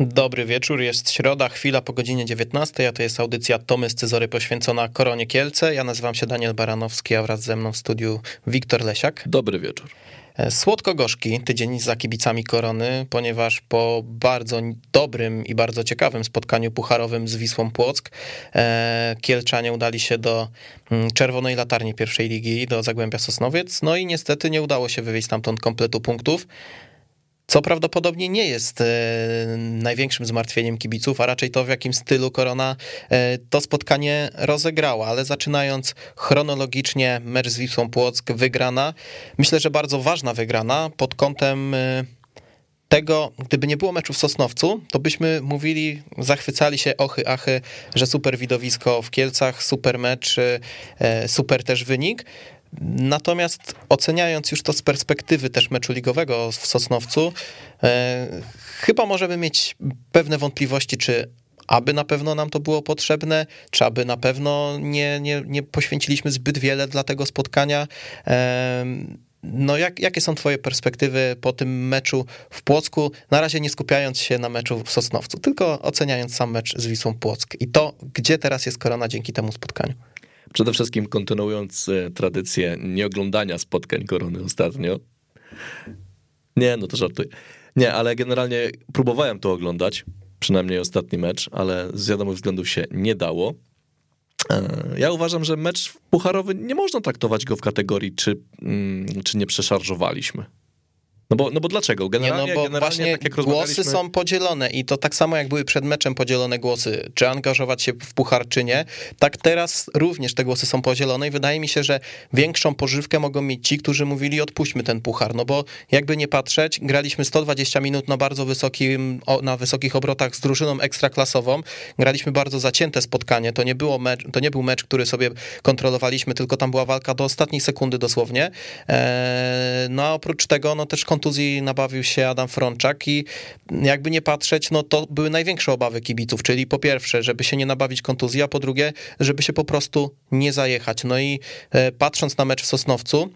Dobry wieczór, jest środa, chwila po godzinie 19, a to jest audycja Tomy Scyzory poświęcona Koronie Kielce. Ja nazywam się Daniel Baranowski, a wraz ze mną w studiu Wiktor Lesiak. Dobry wieczór. E, słodko-gorzki tydzień za kibicami Korony, ponieważ po bardzo dobrym i bardzo ciekawym spotkaniu pucharowym z Wisłą Płock e, Kielczanie udali się do mm, czerwonej latarni pierwszej ligi, do Zagłębia Sosnowiec, no i niestety nie udało się wywieźć stamtąd kompletu punktów co prawdopodobnie nie jest e, największym zmartwieniem kibiców, a raczej to, w jakim stylu Korona e, to spotkanie rozegrała, ale zaczynając chronologicznie mecz z Wisłą Płock wygrana, myślę, że bardzo ważna wygrana pod kątem e, tego, gdyby nie było meczu w Sosnowcu, to byśmy mówili, zachwycali się ochy, achy, że super widowisko w Kielcach, super mecz, super też wynik. Natomiast oceniając już to z perspektywy też meczu ligowego w Sosnowcu, e, chyba możemy mieć pewne wątpliwości, czy aby na pewno nam to było potrzebne, czy aby na pewno nie, nie, nie poświęciliśmy zbyt wiele dla tego spotkania. E, no jak, jakie są twoje perspektywy po tym meczu w Płocku, na razie nie skupiając się na meczu w Sosnowcu, tylko oceniając sam mecz z Wisłą Płock i to, gdzie teraz jest Korona dzięki temu spotkaniu? Przede wszystkim kontynuując e, tradycję nieoglądania spotkań korony ostatnio. Nie, no to żartuję. Nie, ale generalnie próbowałem to oglądać, przynajmniej ostatni mecz, ale z wiadomych względów się nie dało. E, ja uważam, że mecz pucharowy nie można traktować go w kategorii, czy, mm, czy nie przeszarżowaliśmy. No bo, no bo dlaczego? Generalnie, nie, no bo generalnie właśnie tak głosy są podzielone i to tak samo jak były przed meczem podzielone głosy, czy angażować się w puchar, czy nie, tak teraz również te głosy są podzielone i wydaje mi się, że większą pożywkę mogą mieć ci, którzy mówili odpuśćmy ten puchar, no bo jakby nie patrzeć, graliśmy 120 minut na bardzo wysokim, na wysokich obrotach z drużyną ekstraklasową, graliśmy bardzo zacięte spotkanie, to nie, było mecz, to nie był mecz, który sobie kontrolowaliśmy, tylko tam była walka do ostatniej sekundy dosłownie, eee, no a oprócz tego, no też kontuzji nabawił się Adam Frączak i jakby nie patrzeć, no to były największe obawy kibiców, czyli po pierwsze, żeby się nie nabawić kontuzji, a po drugie, żeby się po prostu nie zajechać. No i e, patrząc na mecz w Sosnowcu,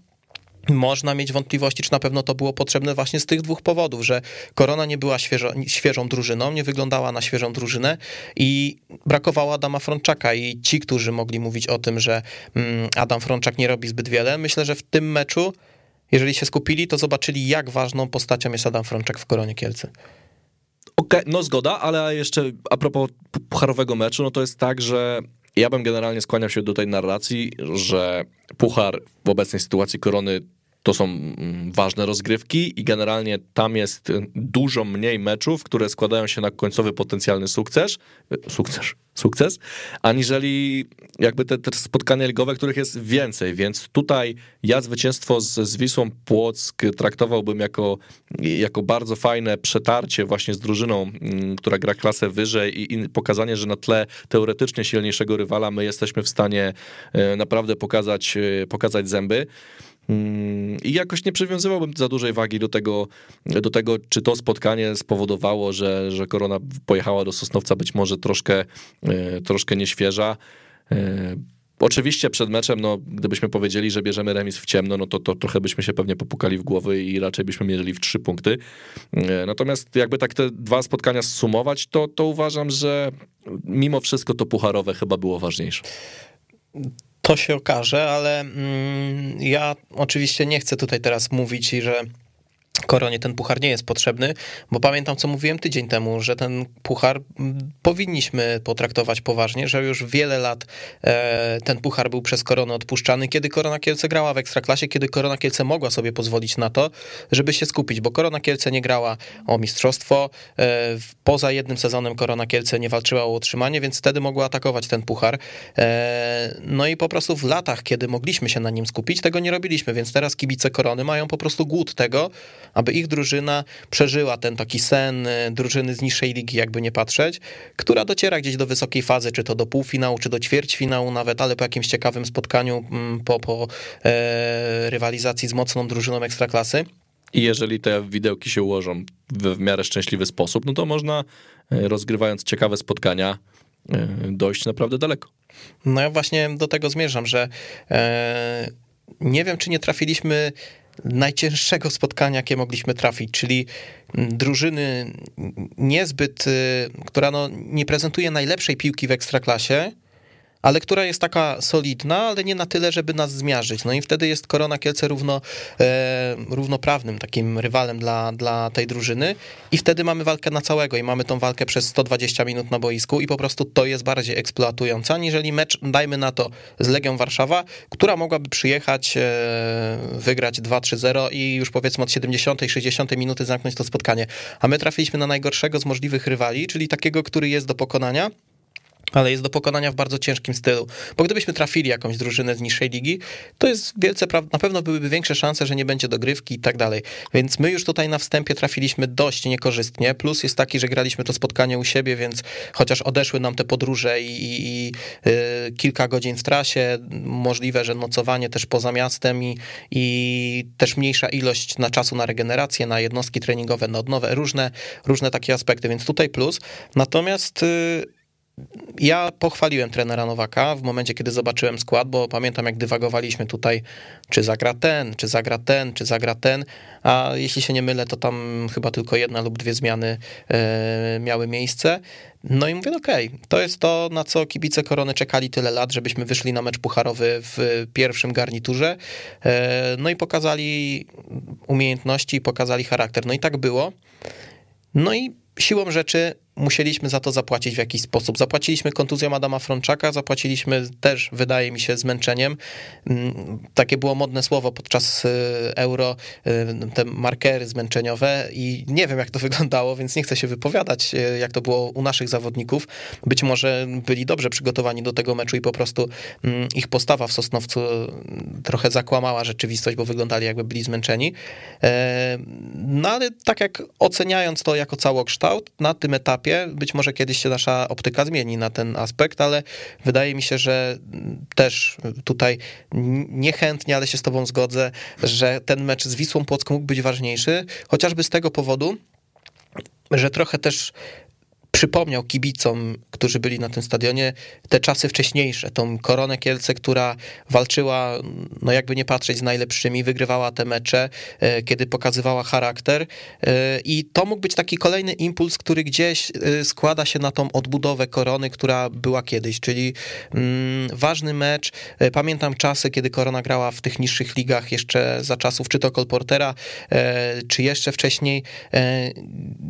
można mieć wątpliwości, czy na pewno to było potrzebne właśnie z tych dwóch powodów, że Korona nie była świeżo, świeżą drużyną, nie wyglądała na świeżą drużynę i brakowało Adama Frączaka i ci, którzy mogli mówić o tym, że mm, Adam Frączak nie robi zbyt wiele, myślę, że w tym meczu jeżeli się skupili, to zobaczyli, jak ważną postacią jest Adam Frączek w Koronie Kielce. Okej, okay, no zgoda, ale jeszcze a propos pucharowego meczu, no to jest tak, że ja bym generalnie skłaniał się do tej narracji, że puchar w obecnej sytuacji korony to są mm, ważne rozgrywki i generalnie tam jest dużo mniej meczów, które składają się na końcowy potencjalny sukces, sukces, sukces, aniżeli jakby te, te spotkania ligowe, których jest więcej, więc tutaj ja zwycięstwo z, z Wisłą Płock traktowałbym jako, jako bardzo fajne przetarcie właśnie z drużyną, mm, która gra klasę wyżej i, i pokazanie, że na tle teoretycznie silniejszego rywala my jesteśmy w stanie e, naprawdę pokazać, e, pokazać zęby. Mm, I jakoś nie przywiązywałbym za dużej wagi do tego, do tego czy to spotkanie spowodowało, że, że korona pojechała do Sosnowca być może troszkę, e, troszkę nieświeża. E, oczywiście przed meczem, no, gdybyśmy powiedzieli, że bierzemy remis w ciemno, no to, to trochę byśmy się pewnie popukali w głowy i raczej byśmy mierzyli w trzy punkty. E, natomiast jakby tak te dwa spotkania sumować, to, to uważam, że mimo wszystko to pucharowe chyba było ważniejsze to się okaże, ale mm, ja oczywiście nie chcę tutaj teraz mówić, że Koronie ten puchar nie jest potrzebny, bo pamiętam, co mówiłem tydzień temu, że ten puchar powinniśmy potraktować poważnie, że już wiele lat e, ten puchar był przez Koronę odpuszczany, kiedy Korona Kielce grała w Ekstraklasie, kiedy Korona Kielce mogła sobie pozwolić na to, żeby się skupić, bo Korona Kielce nie grała o mistrzostwo, e, poza jednym sezonem Korona Kielce nie walczyła o utrzymanie, więc wtedy mogła atakować ten puchar. E, no i po prostu w latach, kiedy mogliśmy się na nim skupić, tego nie robiliśmy, więc teraz kibice Korony mają po prostu głód tego, aby ich drużyna przeżyła ten taki sen y, drużyny z niższej ligi, jakby nie patrzeć, która dociera gdzieś do wysokiej fazy, czy to do półfinału, czy do ćwierćfinału nawet, ale po jakimś ciekawym spotkaniu, mm, po, po e, rywalizacji z mocną drużyną ekstraklasy. I jeżeli te widełki się ułożą w, w miarę szczęśliwy sposób, no to można e, rozgrywając ciekawe spotkania e, dojść naprawdę daleko. No ja właśnie do tego zmierzam, że e, nie wiem, czy nie trafiliśmy najcięższego spotkania, jakie mogliśmy trafić, czyli drużyny niezbyt, która no, nie prezentuje najlepszej piłki w ekstraklasie, ale która jest taka solidna, ale nie na tyle, żeby nas zmiażyć. No i wtedy jest Korona Kielce równo, e, równoprawnym takim rywalem dla, dla tej drużyny i wtedy mamy walkę na całego i mamy tą walkę przez 120 minut na boisku i po prostu to jest bardziej eksploatujące, aniżeli mecz, dajmy na to, z Legią Warszawa, która mogłaby przyjechać, e, wygrać 2-3-0 i już powiedzmy od 70 60 minuty zamknąć to spotkanie. A my trafiliśmy na najgorszego z możliwych rywali, czyli takiego, który jest do pokonania, ale jest do pokonania w bardzo ciężkim stylu. Bo gdybyśmy trafili jakąś drużynę z niższej ligi, to jest wielce na pewno byłyby większe szanse, że nie będzie dogrywki i tak dalej. Więc my już tutaj na wstępie trafiliśmy dość niekorzystnie. Plus jest taki, że graliśmy to spotkanie u siebie, więc chociaż odeszły nam te podróże i, i, i yy, kilka godzin w trasie, możliwe, że nocowanie też poza miastem i, i też mniejsza ilość na czasu na regenerację, na jednostki treningowe, na odnowę, różne, różne takie aspekty, więc tutaj plus. Natomiast yy, ja pochwaliłem trenera Nowaka w momencie, kiedy zobaczyłem skład, bo pamiętam, jak dywagowaliśmy tutaj, czy zagra ten, czy zagra ten, czy zagra ten, a jeśli się nie mylę, to tam chyba tylko jedna lub dwie zmiany e, miały miejsce. No i mówię, okej, okay, to jest to, na co kibice Korony czekali tyle lat, żebyśmy wyszli na mecz pucharowy w pierwszym garniturze, e, no i pokazali umiejętności, pokazali charakter. No i tak było. No i siłą rzeczy musieliśmy za to zapłacić w jakiś sposób. Zapłaciliśmy kontuzją Adama Frączaka, zapłaciliśmy też, wydaje mi się, zmęczeniem. Mm, takie było modne słowo podczas y, euro, y, te markery zmęczeniowe i nie wiem, jak to wyglądało, więc nie chcę się wypowiadać, y, jak to było u naszych zawodników. Być może byli dobrze przygotowani do tego meczu i po prostu mm, ich postawa w Sosnowcu trochę zakłamała rzeczywistość, bo wyglądali jakby byli zmęczeni. E, no ale tak jak oceniając to jako całokształt, na tym etapie etapie. Być może kiedyś się nasza optyka zmieni na ten aspekt, ale wydaje mi się, że też tutaj niechętnie, ale się z tobą zgodzę, że ten mecz z Wisłą Płocką mógł być ważniejszy, chociażby z tego powodu, że trochę też przypomniał kibicom, którzy byli na tym stadionie, te czasy wcześniejsze, tą Koronę Kielce, która walczyła, no jakby nie patrzeć, z najlepszymi, wygrywała te mecze, e, kiedy pokazywała charakter e, i to mógł być taki kolejny impuls, który gdzieś e, składa się na tą odbudowę Korony, która była kiedyś, czyli mm, ważny mecz. Pamiętam czasy, kiedy Korona grała w tych niższych ligach jeszcze za czasów czy to Kolportera, czy jeszcze wcześniej,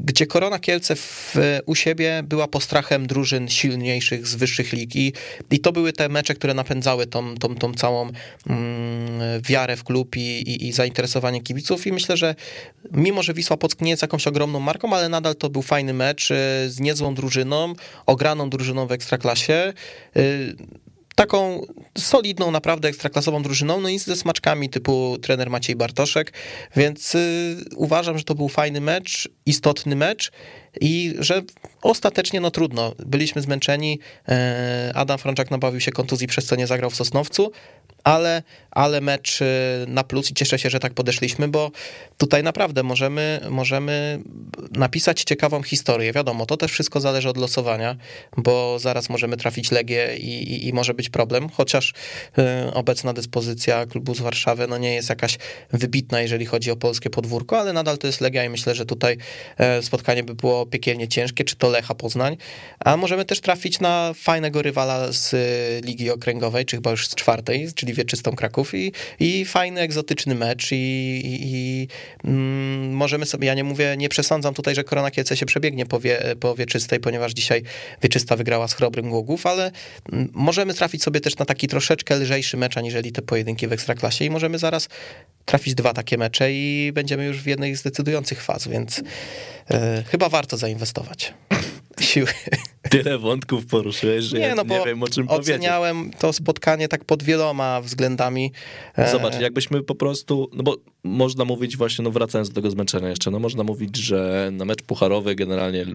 gdzie Korona Kielce w, u siebie siebie była postrachem drużyn silniejszych z wyższych lig i, i to były te mecze, które napędzały tą, tą, tą całą mm, wiarę w klub i, i, i, zainteresowanie kibiców. I myślę, że mimo, że Wisła Płock nie jest jakąś ogromną marką, ale nadal to był fajny mecz y, z niezłą drużyną, ograną drużyną w Ekstraklasie. Y, taką solidną, naprawdę ekstraklasową drużyną, no i ze smaczkami typu trener Maciej Bartoszek, więc y, uważam, że to był fajny mecz, istotny mecz i że ostatecznie no trudno, byliśmy zmęczeni, e, Adam Franczak nabawił się kontuzji, przez co nie zagrał w Sosnowcu, ale, ale mecz e, na plus i cieszę się, że tak podeszliśmy, bo tutaj naprawdę możemy, możemy napisać ciekawą historię. Wiadomo, to też wszystko zależy od losowania, bo zaraz możemy trafić Legię i, i, i może być problem, chociaż e, obecna dyspozycja klubu z Warszawy no nie jest jakaś wybitna, jeżeli chodzi o polskie podwórko, ale nadal to jest Legia i myślę, że tutaj spotkanie by było piekielnie ciężkie, czy to Lecha Poznań, a możemy też trafić na fajnego rywala z y, Ligi Okręgowej, czy chyba już z czwartej, czyli Wieczystą Kraków i, i fajny, egzotyczny mecz i, i, i mm, możemy sobie, ja nie mówię, nie przesądzam tutaj, że Korona Kielce się przebiegnie po, wie, po Wieczystej, ponieważ dzisiaj Wieczysta wygrała z Chrobrym Głogów, ale mm, możemy trafić sobie też na taki troszeczkę lżejszy mecz, aniżeli te pojedynki w Ekstraklasie i możemy zaraz trafić dwa takie mecze i będziemy już w jednej z decydujących faz, więc e, chyba warto zainwestować siły. Tyle wątków poruszyłeś, że nie, ja no, nie wiem o czym powiedzieć. Oceniałem to spotkanie tak pod wieloma względami. E, Zobacz, jakbyśmy po prostu, no bo można mówić właśnie, no wracając do tego zmęczenia jeszcze, no można mówić, że na mecz pucharowy generalnie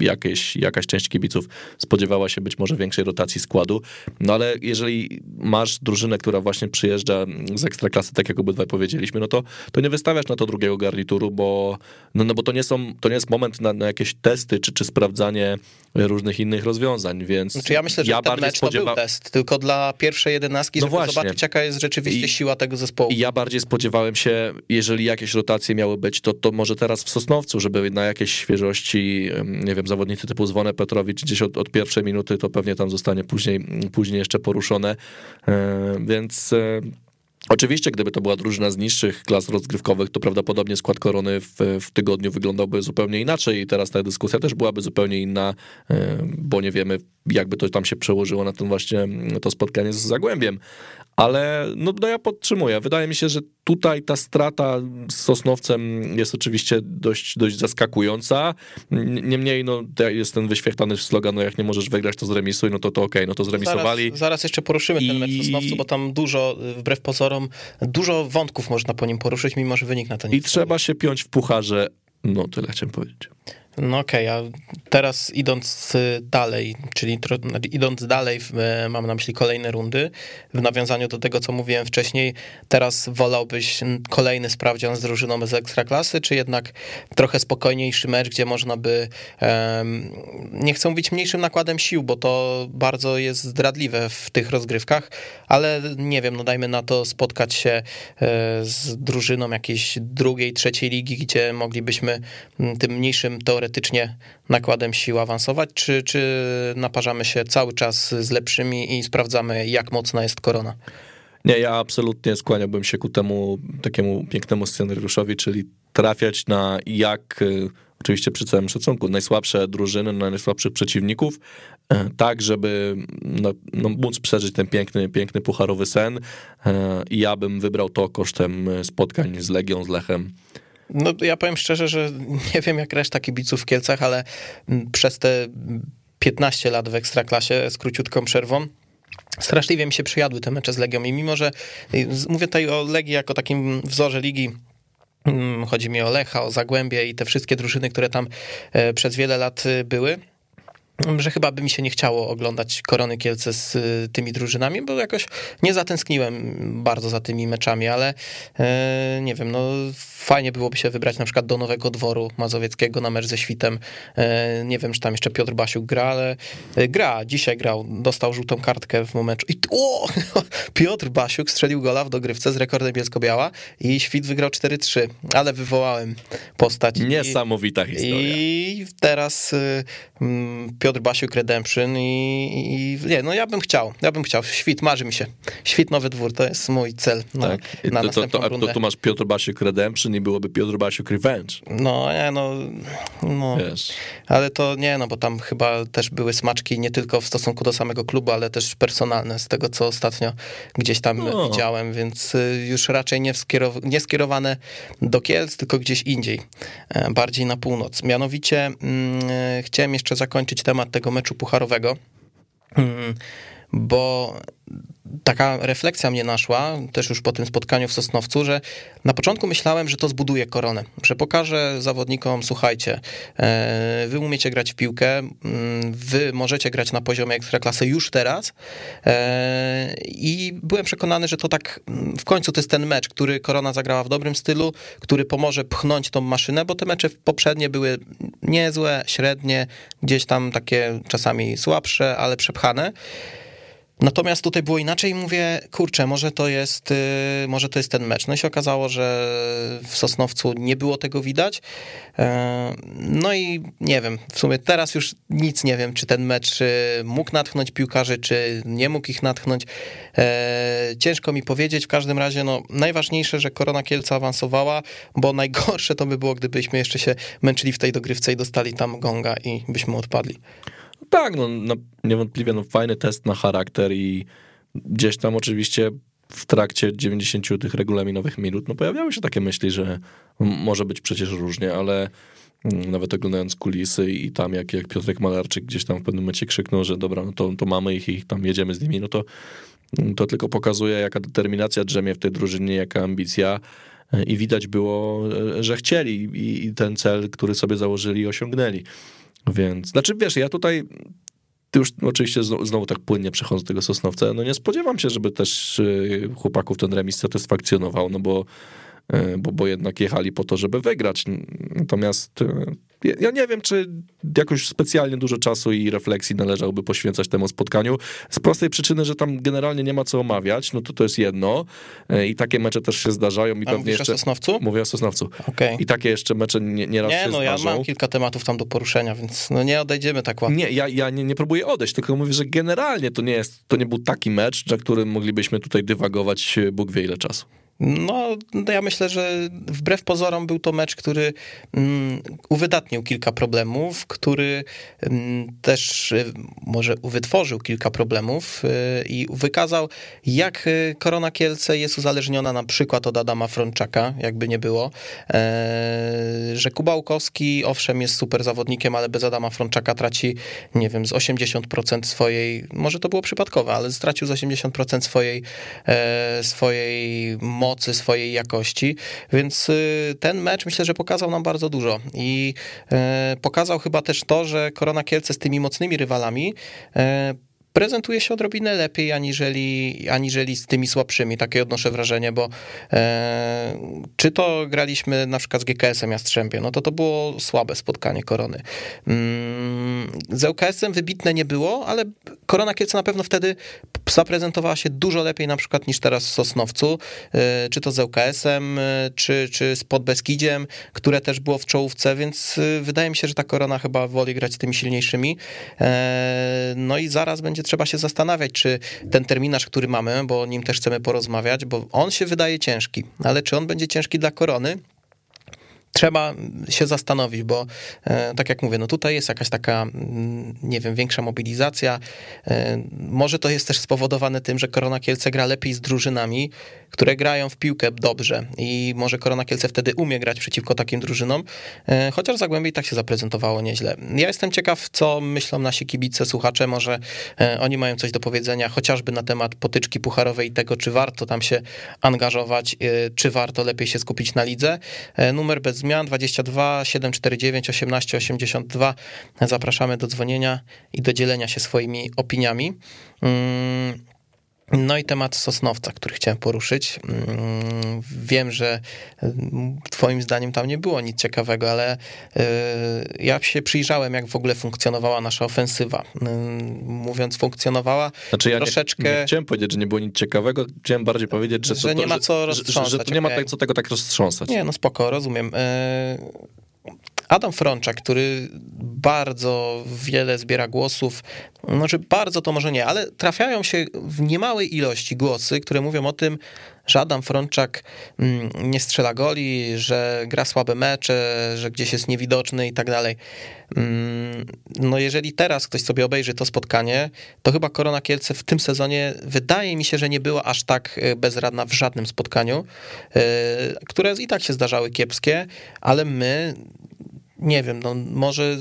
jakieś, jakaś część kibiców spodziewała się być może większej rotacji składu, no ale jeżeli masz drużynę, która właśnie przyjeżdża z ekstraklasy, tak jak obydwaj powiedzieliśmy, no to, to nie wystawiasz na to drugiego garnituru, bo, no, no bo to, nie są, to nie jest moment na, na jakieś testy czy, czy sprawdzanie różnych innych rozwiązań, więc znaczy ja myślę, że ja ten mecz spodziewa... to był test, tylko dla pierwszej jedenastki, no żeby właśnie. zobaczyć jaka jest rzeczywiście I, siła tego zespołu. I ja bardziej spodziewałem się, jeżeli jakieś rotacje miały być, to, to może teraz w Sosnowcu, żeby na jakieś świeżości, nie wiem, zawodnicy typu Zwonę Petrowicz gdzieś od, od pierwszej minuty, to pewnie tam zostanie później, później jeszcze poruszone, e, więc e, Oczywiście, gdyby to była drużyna z niższych klas rozgrywkowych, to prawdopodobnie skład korony w, w tygodniu wyglądałby zupełnie inaczej i teraz ta dyskusja też byłaby zupełnie inna, e, bo nie wiemy, jakby to tam się przełożyło na ten właśnie to spotkanie z Zagłębiem. Ale no, no ja podtrzymuję. Wydaje mi się, że tutaj ta strata z Sosnowcem jest oczywiście dość, dość zaskakująca. Niemniej no, jest ten wyświetlany slogan, no jak nie możesz wygrać, to zremisuj, no to to okej, okay, no to zremisowali. Zaraz, zaraz jeszcze poruszymy I... ten mecz Sosnowcu, bo tam dużo, wbrew pozorom, dużo wątków można po nim poruszyć, mimo że wynik na to nie I trzeba się piąć w pucharze, no tyle chciałem powiedzieć. No okej, okay, a teraz idąc dalej, czyli znaczy idąc dalej, y, mam na myśli kolejne rundy, w nawiązaniu do tego, co mówiłem wcześniej, teraz wolałbyś kolejny sprawdzian z drużyną z Ekstraklasy, czy jednak trochę spokojniejszy mecz, gdzie można by, nie chcę mówić mniejszym nakładem sił, bo to bardzo jest zdradliwe w tych rozgrywkach, ale nie wiem, no dajmy na to spotkać się e, z drużyną jakiejś drugiej, trzeciej ligi, gdzie moglibyśmy tym mniejszym teoretycznie teoretycznie nakładem sił awansować, czy, czy naparzamy się cały czas z lepszymi i sprawdzamy, jak mocna jest korona? Nie, ja absolutnie skłaniałbym się ku temu takiemu pięknemu scenariuszowi, czyli trafiać na jak, y, oczywiście przy całym szacunku, najsłabsze drużyny, na najsłabszych przeciwników, y, tak, żeby no, no, móc przeżyć ten piękny, piękny pucharowy sen. Y, I ja bym wybrał to kosztem spotkań z Legią, z Lechem. No ja powiem szczerze, że nie wiem jak reszta kibiców w Kielcach, ale przez te 15 lat w Ekstraklasie z króciutką przerwą straszliwie mi się przyjadły te mecze z Legią i mimo, że mówię tutaj o Legii jako takim wzorze ligi Chodzi mi o Lecha, o Zagłębie i te wszystkie drużyny, które tam e, przez wiele lat e, były że chyba by mi się nie chciało oglądać Korony Kielce z y, tymi drużynami, bo jakoś nie zatęskniłem bardzo za tymi meczami, ale e, nie wiem, no fajnie byłoby się wybrać na przykład do Nowego Dworu Mazowieckiego na mecz ze Świtem. E, nie wiem, czy tam jeszcze Piotr Basiuk gra, ale e, gra, dzisiaj grał, dostał żółtą kartkę w momencie i o, Piotr Basiuk strzelił gola w dogrywce z rekordem Bielsko-Biała i Świt wygrał 4-3, ale wywołałem postać. Niesamowita i, historia. I teraz y, mm, Piotr Basiuk Redemption i, i, nie, no ja bym chciał, ja bym chciał. Świt, marzy mi się. Świt Nowy Dwór, to jest mój cel na, tak. na to, to, to, to, tu masz Piotr Basiuk Redemption i byłoby Piotr Basiuk Revenge. No, nie, no, no Wiesz. ale to nie, no bo tam chyba też były smaczki nie tylko w stosunku do samego klubu, ale też personalne, z tego co ostatnio gdzieś tam no. widziałem, więc y, już raczej nie, skierow- nie skierowane do Kielc, tylko gdzieś indziej, e, bardziej na północ. Mianowicie mm, e, chciałem jeszcze zakończyć temat temat tego meczu pucharowego, mm, bo taka refleksja mnie naszła, też już po tym spotkaniu w Sosnowcu, że na początku myślałem, że to zbuduje koronę, że pokażę zawodnikom, słuchajcie, e, wy umiecie grać w piłkę, mm, wy możecie grać na poziomie ekstraklasy już teraz e, i byłem przekonany, że to tak mm, w końcu to jest ten mecz, który korona zagrała w dobrym stylu, który pomoże pchnąć tą maszynę, bo te mecze poprzednie były niezłe, średnie, gdzieś tam takie czasami słabsze, ale przepchane. Natomiast tutaj było inaczej mówię, kurczę, może to jest, y, może to jest ten mecz. No i się okazało, że w Sosnowcu nie było tego widać. E, no i nie wiem, w sumie teraz już nic nie wiem, czy ten mecz y, mógł natchnąć piłkarzy, czy nie mógł ich natchnąć. E, ciężko mi powiedzieć, w każdym razie no, najważniejsze, że Korona Kielca awansowała, bo najgorsze to by było, gdybyśmy jeszcze się męczyli w tej dogrywce i dostali tam gonga i byśmy odpadli. Tak, no, no niewątpliwie no, fajny test na charakter i gdzieś tam oczywiście w trakcie 90 tych regulaminowych minut no, pojawiały się takie myśli, że może być przecież różnie, ale mm, nawet oglądając kulisy i tam jak, jak Piotrek Malarczyk gdzieś tam w pewnym momencie krzyknął, że dobra, no to, to mamy ich i tam jedziemy z nimi, no to, to tylko pokazuje jaka determinacja drzemie w tej drużynie, jaka ambicja i widać było, że chcieli i, i ten cel, który sobie założyli osiągnęli. Więc, znaczy wiesz, ja tutaj już oczywiście znowu tak płynnie przechodzę do tego Sosnowca, no nie spodziewam się, żeby też y, chłopaków ten remis satysfakcjonował, no bo bo, bo jednak jechali po to, żeby wygrać. Natomiast e, ja nie wiem, czy jakoś specjalnie dużo czasu i refleksji należałoby poświęcać temu spotkaniu. Z prostej przyczyny, że tam generalnie nie ma co omawiać, no to to jest jedno. E, I takie mecze też się zdarzają. I A pewnie jeszcze... o Sosnowcu? Mówię o Sosnowcu. Okay. I takie jeszcze mecze nie, nieraz nie, się no zdarzą. ja mam kilka tematów tam do poruszenia, więc no nie odejdziemy tak łatwo. Nie, ja, ja nie, nie próbuję odejść, tylko mówię, że generalnie to nie jest, to nie był taki mecz, za którym moglibyśmy tutaj dywagować Bóg wie ile czasu. No, ja myślę, że wbrew pozorom był to mecz, który mm, uwydatnił kilka problemów, który mm, też y, może wytworzył kilka problemów y, i wykazał, jak y, Korona Kielce jest uzależniona na przykład od Adama Frączaka, jakby nie było, e, że Kuba Łukowski, owszem, jest super zawodnikiem, ale bez Adama Frączaka traci, nie wiem, z 80% swojej, może to było przypadkowe, ale stracił z 80% swojej, e, swojej mocy, swojej jakości, więc y, ten mecz myślę, że pokazał nam bardzo dużo. I e, pokazał chyba też to, że Korona Kielce z tymi mocnymi rywalami e, prezentuje się odrobinę lepiej aniżeli, aniżeli z tymi słabszymi. Takie odnoszę wrażenie, bo e, czy to graliśmy na przykład z GKS-em Jastrzębie, no to to było słabe spotkanie Korony. Mm, z ŁKS-em wybitne nie było, ale Korona Kielce na pewno wtedy zaprezentowała się dużo lepiej na przykład niż teraz w Sosnowcu, e, czy to z ŁKS-em, e, czy, czy z Podbeskidziem, które też było w czołówce, więc e, wydaje mi się, że ta Korona chyba woli grać z tymi silniejszymi. No i zaraz będzie trzeba się zastanawiać, czy ten terminarz, który mamy, bo o nim też chcemy porozmawiać, bo on się wydaje ciężki, ale czy on będzie ciężki dla korony? Trzeba się zastanowić, bo e, tak jak mówię, no tutaj jest jakaś taka, mm, nie wiem, większa mobilizacja. E, może to jest też spowodowane tym, że Korona Kielce gra lepiej z drużynami, które grają w piłkę dobrze i może Korona Kielce wtedy umie grać przeciwko takim drużynom, e, chociaż Zagłębie i tak się zaprezentowało nieźle. Ja jestem ciekaw, co myślą nasi kibice, słuchacze, może oni mają coś do powiedzenia, chociażby na temat potyczki pucharowej i tego, czy warto tam się angażować, czy warto lepiej się skupić na lidze. Numer bez zmian 22 749 18 82. Zapraszamy do dzwonienia i do dzielenia się swoimi opiniami. Mm, no i temat Sosnowca, który chciałem poruszyć. Mm, wiem, że mm, Twoim zdaniem tam nie było nic ciekawego, ale y, ja się przyjrzałem, jak w ogóle funkcjonowała nasza ofensywa. Mówiąc, funkcjonowała znaczy ja troszeczkę. Nie, nie chciałem powiedzieć, że nie było nic ciekawego, chciałem bardziej powiedzieć, że, że to, nie ma co roztrząsać. Że, że, że nie ma tak, co tego tak roztrząsać. Nie, no spoko, rozumiem. Adam Frączak, który bardzo wiele zbiera głosów, znaczy bardzo to może nie, ale trafiają się w niemałej ilości głosy, które mówią o tym, że Adam Frączak mm, nie strzela goli, że gra słabe mecze, że gdzieś jest niewidoczny i tak dalej. Mm, no jeżeli teraz ktoś sobie obejrzy to spotkanie, to chyba Korona Kielce w tym sezonie wydaje mi się, że nie była aż tak e, bezradna w żadnym spotkaniu, e, które i tak się zdarzały kiepskie, ale my nie wiem, no może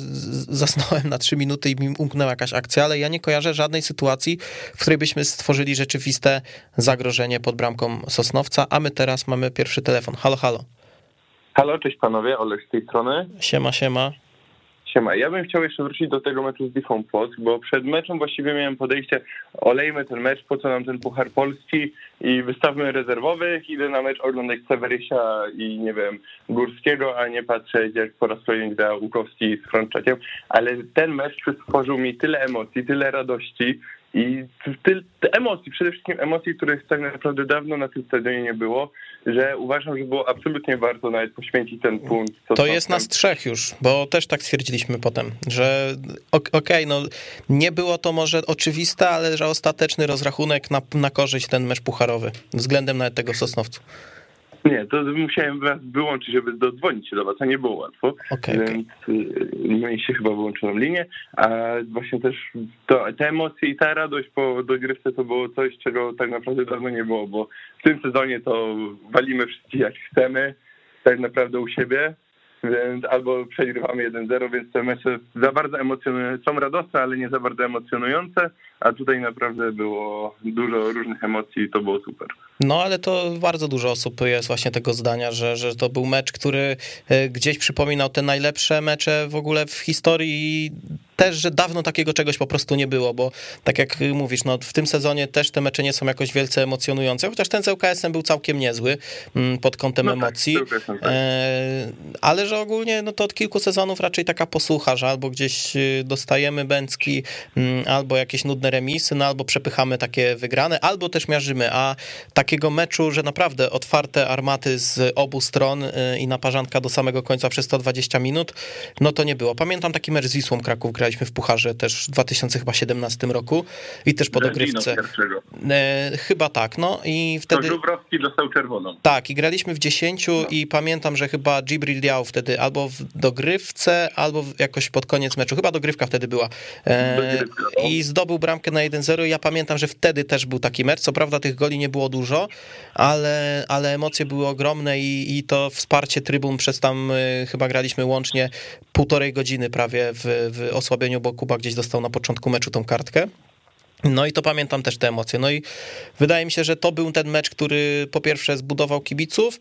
zasnąłem na trzy minuty i mi umknęła jakaś akcja, ale ja nie kojarzę żadnej sytuacji, w której byśmy stworzyli rzeczywiste zagrożenie pod bramką Sosnowca, a my teraz mamy pierwszy telefon. Halo, halo. Halo, cześć panowie, Olek z tej strony. Siema, siema. Siema, ja bym chciał jeszcze wrócić do tego meczu z Difą Płock, bo przed meczem właściwie miałem podejście, olejmy ten mecz, po co nam ten Puchar Polski i wystawmy rezerwowych, idę na mecz oglądać Sewerysia i nie wiem, Górskiego, a nie patrzeć jak po raz kolejny gra Łukowski z Frączakiem, ale ten mecz stworzył mi tyle emocji, tyle radości, i ty, emocji, przede wszystkim emocji, których tak naprawdę dawno na tym stadionie nie było, że uważam, że było absolutnie warto nawet poświęcić ten punkt. To jest nas trzech już, bo też tak stwierdziliśmy potem, że okej, okay, no nie było to może oczywiste, ale że ostateczny rozrachunek na, na korzyść ten mecz pucharowy, względem nawet tego Sosnowcu. Nie, to musiałem was wyłączyć, żeby dodzwonić się do was, a nie było łatwo. Okay, więc okay. mieliście chyba wyłączoną linię, a właśnie też to, te emocje i ta radość po dogrywce to było coś, czego tak naprawdę dawno nie było, bo w tym sezonie to walimy wszystkich jak chcemy, tak naprawdę u siebie, więc albo przegrywamy 1-0, więc te mecze za bardzo emocjonujące, są radosne, ale nie za bardzo emocjonujące, a tutaj naprawdę było dużo różnych emocji i to było super. No, ale to bardzo dużo osób jest właśnie tego zdania, że, że to był mecz, który e, gdzieś przypominał te najlepsze mecze w ogóle w historii też, że dawno takiego czegoś po prostu nie było, bo tak jak mówisz, no w tym sezonie też te mecze nie są jakoś wielce emocjonujące, chociaż ten z UKS-em był całkiem niezły mm, pod kątem No tak, emocji, tak. E, ale że ogólnie no to od kilku sezonów raczej taka posłucha, że albo gdzieś y, dostajemy bęcki, mm, albo jakieś nudne remisy, no albo przepychamy takie wygrane, albo też miarzymy, a takiego meczu, że naprawdę otwarte armaty z obu stron y, i naparzanka do samego końca przez 120 minut, no to nie było. Pamiętam taki mecz z Wisłą Kraków, graliśmy w Pucharze też w 2017 roku i też po dogrywce. E, chyba tak, no i To wtedy... Żubrowski dostał czerwoną. Tak, i graliśmy w 10 i pamiętam, że chyba Gibril Diaw wtedy albo w dogrywce, albo jakoś pod koniec meczu, chyba dogrywka wtedy była. E, Dogrywka, no. I zdobył bramkę na 1-0 i ja pamiętam, że wtedy też był taki mecz. Co prawda tych goli nie było dużo, ale, ale emocje były ogromne i, i to wsparcie trybun przez tam y, chyba graliśmy łącznie półtorej godziny prawie w, w osłabieniu, bo Kuba gdzieś dostał na początku meczu tą kartkę. No i to pamiętam też te emocje. No i wydaje mi się, że to był ten mecz, który po pierwsze zbudował kibiców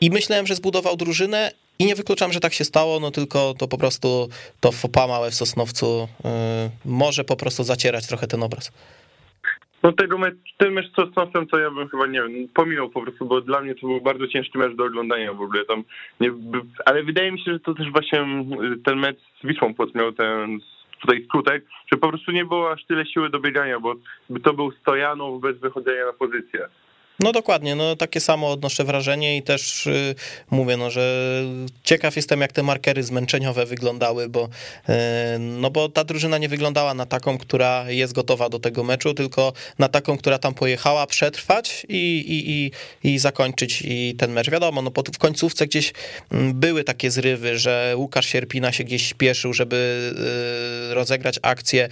i myślałem, że zbudował drużynę i nie wykluczam, że tak się stało, no tylko to po prostu to fopa małe w Sosnowcu y, może po prostu zacierać trochę ten obraz. No tego mecz, ten mecz z Sosnowcem to ja bym chyba, nie wiem, pominął po prostu, bo dla mnie to był bardzo ciężki mecz do oglądania w ogóle tam. Nie, ale wydaje mi się, że to też właśnie y, ten mecz z Wisłą Płock miał ten tutaj skutek, że po prostu nie było aż tyle siły do biegania, bo to był Stojanów bez wychodzenia na pozycję. No dokładnie, no takie samo odnoszę wrażenie i też y, mówię, no że ciekaw jestem jak te markery zmęczeniowe wyglądały, bo y, no bo ta drużyna nie wyglądała na taką, która jest gotowa do tego meczu, tylko na taką, która tam pojechała przetrwać i, i, i, i zakończyć i ten mecz. Wiadomo, no po, w końcówce gdzieś mm, były takie zrywy, że Łukasz Sierpina się gdzieś śpieszył, żeby y, rozegrać akcję,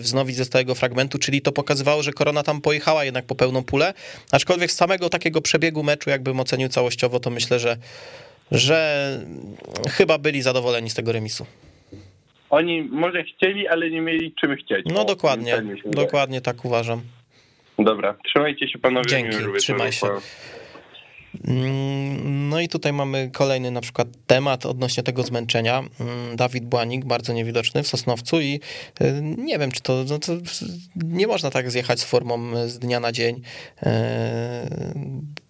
wznowić ze stałego fragmentu, czyli to pokazywało, że Korona tam pojechała jednak po pełną pulę, aczkolwiek z samego takiego przebiegu meczu, jakbym ocenił całościowo, to myślę, że, że chyba byli zadowoleni z tego remisu. Oni może chcieli, ale nie mieli czym chcieć. No O, dokładnie, tak dokładnie tak uważam. Dobra, trzymajcie się panowie. Dzięki, trzymaj się. Mm, No i tutaj mamy kolejny na przykład temat odnośnie tego zmęczenia. Mm, Dawid Błanik, bardzo niewidoczny w Sosnowcu i y, nie wiem, czy to, no to nie można tak zjechać z formą z dnia na dzień. E,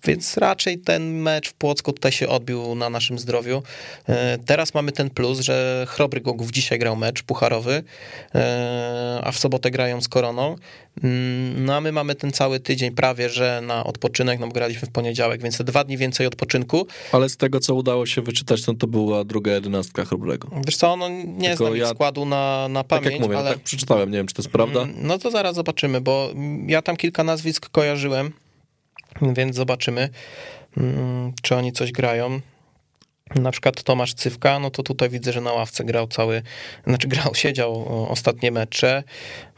Więc raczej ten mecz w Płocku tutaj się odbił na naszym zdrowiu. Teraz mamy ten plus, że Chrobry Gogów dzisiaj grał mecz pucharowy, a w sobotę grają z Koroną. Mm, No a my mamy ten cały tydzień prawie, że na odpoczynek, no bo graliśmy w poniedziałek, więc te dwa dni więcej odpoczynku. Ale z tego, co udało się wyczytać, no to była druga jedenastka Chrobrego. Wiesz co, no nie Tylko znam ja- składu na, na Tak pamięć, jak mówię, ale... tak przeczytałem, nie wiem, czy to jest prawda. Mm, No to zaraz zobaczymy, bo ja tam kilka nazwisk kojarzyłem, więc zobaczymy, mm, czy oni coś grają. Na przykład Tomasz Cywka, no to tutaj widzę, że na ławce grał cały, znaczy grał, siedział ostatnie mecze.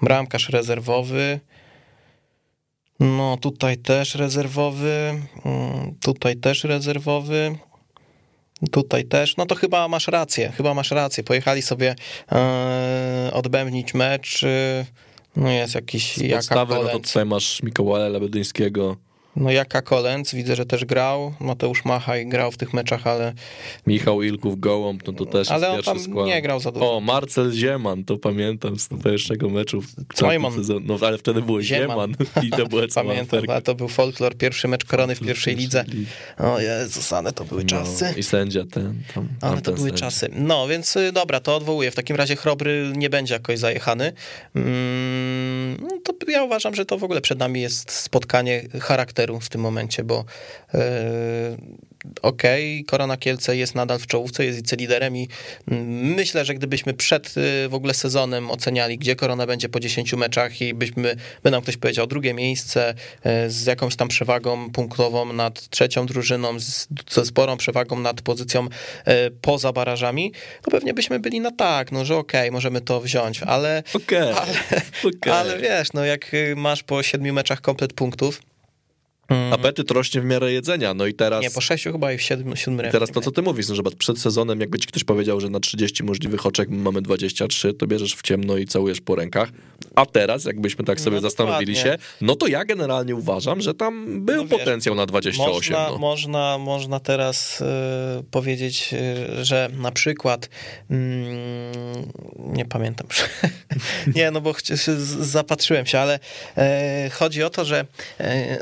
Bramkarz rezerwowy. No tutaj też rezerwowy, mm, tutaj też rezerwowy. Tutaj też, no to chyba masz rację, chyba masz rację. Pojechali sobie e, odbębnić mecz. e, No jest jakiś Jaka podstawy, no to tutaj masz Mikołaja Lebedyńskiego, No Jaka Kolęc, widzę, że też grał. Mateusz Machaj grał w tych meczach, ale, Michał Ilków, Gołąb, no to też ale jest on tam nie grał za dużo. O, Marcel Zieman, to pamiętam z pierwszego meczu. sezonie. No ale wtedy było Zieman. Zieman, i to była cała Pamiętam, ale to był folklor, pierwszy mecz Korony w pierwszej lidze. O Jezus, ale to były czasy. No, I sędzia ten tam. Ale to były sędzia. czasy. No, więc y, dobra, to odwołuję. W takim razie Chrobry nie będzie jakoś zajechany. Mm, no to ja uważam, że to w ogóle przed nami jest spotkanie charakteru w tym momencie, bo yy, okej, Korona Kielce jest nadal w czołówce, jest wiceliderem i mm, myślę, że gdybyśmy przed y, w ogóle sezonem oceniali, gdzie Korona będzie po 10 meczach i byśmy, by nam ktoś powiedział drugie miejsce y, z jakąś tam przewagą punktową nad trzecią drużyną, z, ze sporą przewagą nad pozycją poza barażami, to pewnie byśmy byli na tak, no że okej, możemy to wziąć, ale, Okej, ale, ale wiesz, no jak masz po siedmiu meczach komplet punktów. Apetyt rośnie w miarę jedzenia, no i teraz... Nie, po sześciu chyba i w siedmiu, siódmym Teraz to, co ty mówisz, no, że przed sezonem, jakby ci ktoś powiedział, że na 30 możliwych oczek mamy 23, to bierzesz w ciemno i całujesz po rękach, a teraz, jakbyśmy tak sobie no, zastanowili dokładnie. się, no to ja generalnie uważam, że tam był no, potencjał na 28. Można, no. można, można teraz y, powiedzieć, y, że na przykład mm, nie pamiętam, nie, no bo zapatrzyłem się, ale y, chodzi o to, że...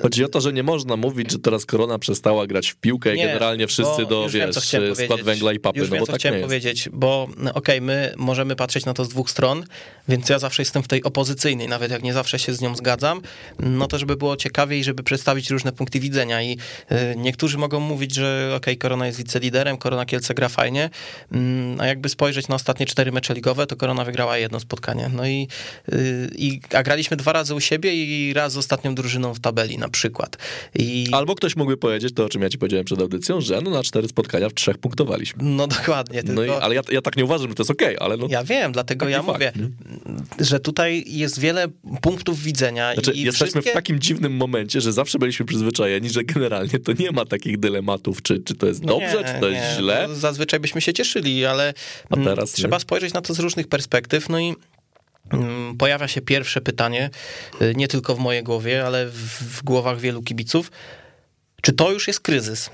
chodzi o to, że nie można mówić, że teraz korona przestała grać w piłkę i generalnie wszyscy do, wiesz, wiem, skład węgla i papy, już no wiem, bo tak chciałem powiedzieć, bo no, okej, okay, my możemy patrzeć na to z dwóch stron, więc ja zawsze jestem w tej opozycyjnej, nawet jak nie zawsze się z nią zgadzam, no to żeby było ciekawiej, żeby przedstawić różne punkty widzenia i y, niektórzy mogą mówić, że okej, okay, Korona jest wiceliderem, Korona Kielce gra fajnie, y, a jakby spojrzeć na ostatnie cztery mecze ligowe, to Korona wygrała jedno spotkanie, no i, y, i a graliśmy dwa razy u siebie i raz z ostatnią drużyną w tabeli na przykład. I... Albo ktoś mógłby powiedzieć to, o czym ja ci powiedziałem przed audycją, że no na cztery spotkania w trzech punktowaliśmy. No dokładnie. Tylko... No i, ale ja, ja tak nie uważam, że to jest okej, okay, ale no... Ja wiem, dlatego ja fakt, mówię, nie? że tutaj jest wiele punktów widzenia znaczy, jesteśmy wszystkie... w takim dziwnym momencie, że zawsze byliśmy przyzwyczajeni, że generalnie to nie ma takich dylematów, czy, czy to jest dobrze, nie, czy to nie. jest źle. No, zazwyczaj byśmy się cieszyli, ale A mm, teraz trzeba spojrzeć na to z różnych perspektyw, no i pojawia się pierwsze pytanie, y, nie tylko w mojej głowie, ale w, w głowach wielu kibiców, czy to już jest kryzys?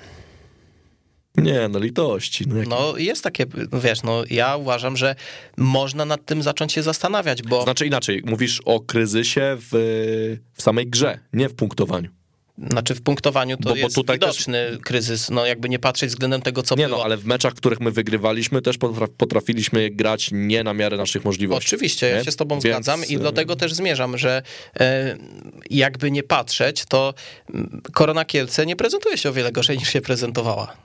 Nie, no litości. No, no, jest takie, wiesz, no ja uważam, że można nad tym zacząć się zastanawiać, bo... Znaczy inaczej, mówisz o kryzysie w, w samej grze, nie w punktowaniu. Znaczy w punktowaniu to bo, jest bo widoczny też... kryzys, no jakby nie patrzeć względem tego, co nie, było. no, ale w meczach, których my wygrywaliśmy, też potrafiliśmy grać nie na miarę naszych możliwości. Oczywiście, nie? ja się z tobą Więc... zgadzam i do tego też zmierzam, że e, jakby nie patrzeć, to mm, Korona Kielce nie prezentuje się o wiele gorzej niż się prezentowała.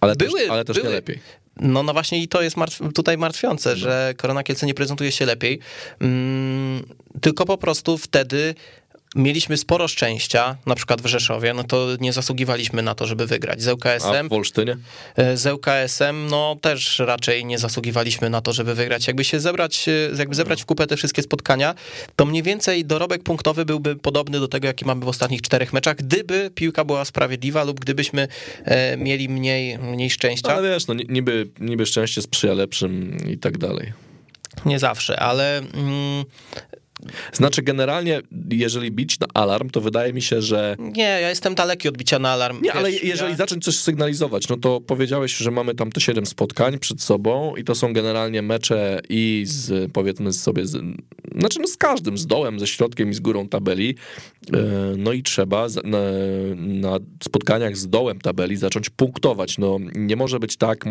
Ale były, też, ale też były. nie lepiej. No, no właśnie i to jest martw tutaj martwiące, no. że Korona Kielce nie prezentuje się lepiej, mm, tylko po prostu wtedy mieliśmy sporo szczęścia, na przykład w Rzeszowie, no to nie zasługiwaliśmy na to, żeby wygrać. Z ŁKS-em... A w Olsztynie? E, z ŁKS-em, no też raczej nie zasługiwaliśmy na to, żeby wygrać. Jakby się zebrać, e, jakby zebrać w kupę te wszystkie spotkania, to mniej więcej dorobek punktowy byłby podobny do tego, jaki mamy w ostatnich czterech meczach, gdyby piłka była sprawiedliwa lub gdybyśmy e, mieli mniej, mniej szczęścia. Ale wiesz, no niby, niby szczęście sprzyja lepszym i tak dalej. Nie zawsze, ale mm, znaczy, generalnie, jeżeli bić na alarm, to wydaje mi się, że. Nie, ja jestem daleki od bicia na alarm. Nie, Wiesz, ale jeżeli ja... zacząć coś sygnalizować, no to powiedziałeś, że mamy tam te siedem spotkań przed sobą i to są generalnie mecze i z, powiedzmy sobie, z, znaczy no z każdym, z dołem, ze środkiem i z górą tabeli. E, no i trzeba na, na spotkaniach z dołem tabeli zacząć punktować. No nie może być tak,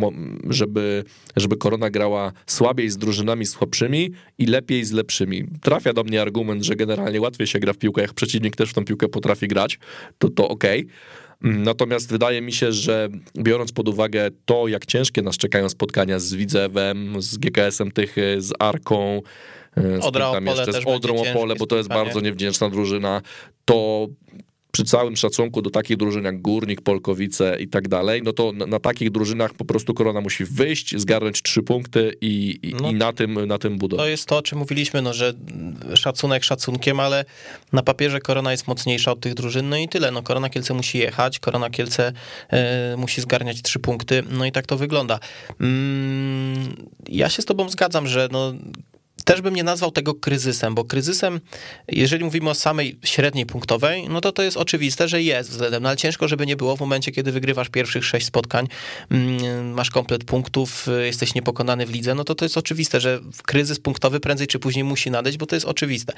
żeby, żeby Korona grała słabiej z drużynami słabszymi i lepiej z lepszymi. Trafia do mnie argument, że generalnie łatwiej się gra w piłkę, jak przeciwnik też w tą piłkę potrafi grać, to to okej. Okay. Natomiast wydaje mi się, że biorąc pod uwagę to, jak ciężkie nas czekają spotkania z Widzewem, z GKS-em Tychy, z Arką, z Odra Opole jeszcze z Odrą Opole, bo to jest bardzo niewdzięczna drużyna, to przy całym szacunku do takich drużyn jak Górnik, Polkowice i tak dalej, no to na, na takich drużynach po prostu Korona musi wyjść, zgarnąć trzy punkty i, i, no, i na, tym, na tym budować. To jest to, o czym mówiliśmy, no, że szacunek szacunkiem, ale na papierze Korona jest mocniejsza od tych drużyn, no i tyle. No, Korona Kielce musi jechać, Korona Kielce y, musi zgarniać trzy punkty, no i tak to wygląda. Mm, ja się z tobą zgadzam, że no, też bym nie nazwał tego kryzysem, bo kryzysem, jeżeli mówimy o samej średniej punktowej, no to to jest oczywiste, że jest względem, no ale ciężko, żeby nie było w momencie, kiedy wygrywasz pierwszych sześć spotkań, mm, masz komplet punktów, jesteś niepokonany w lidze, no to to jest oczywiste, że kryzys punktowy prędzej czy później musi nadejść, bo to jest oczywiste.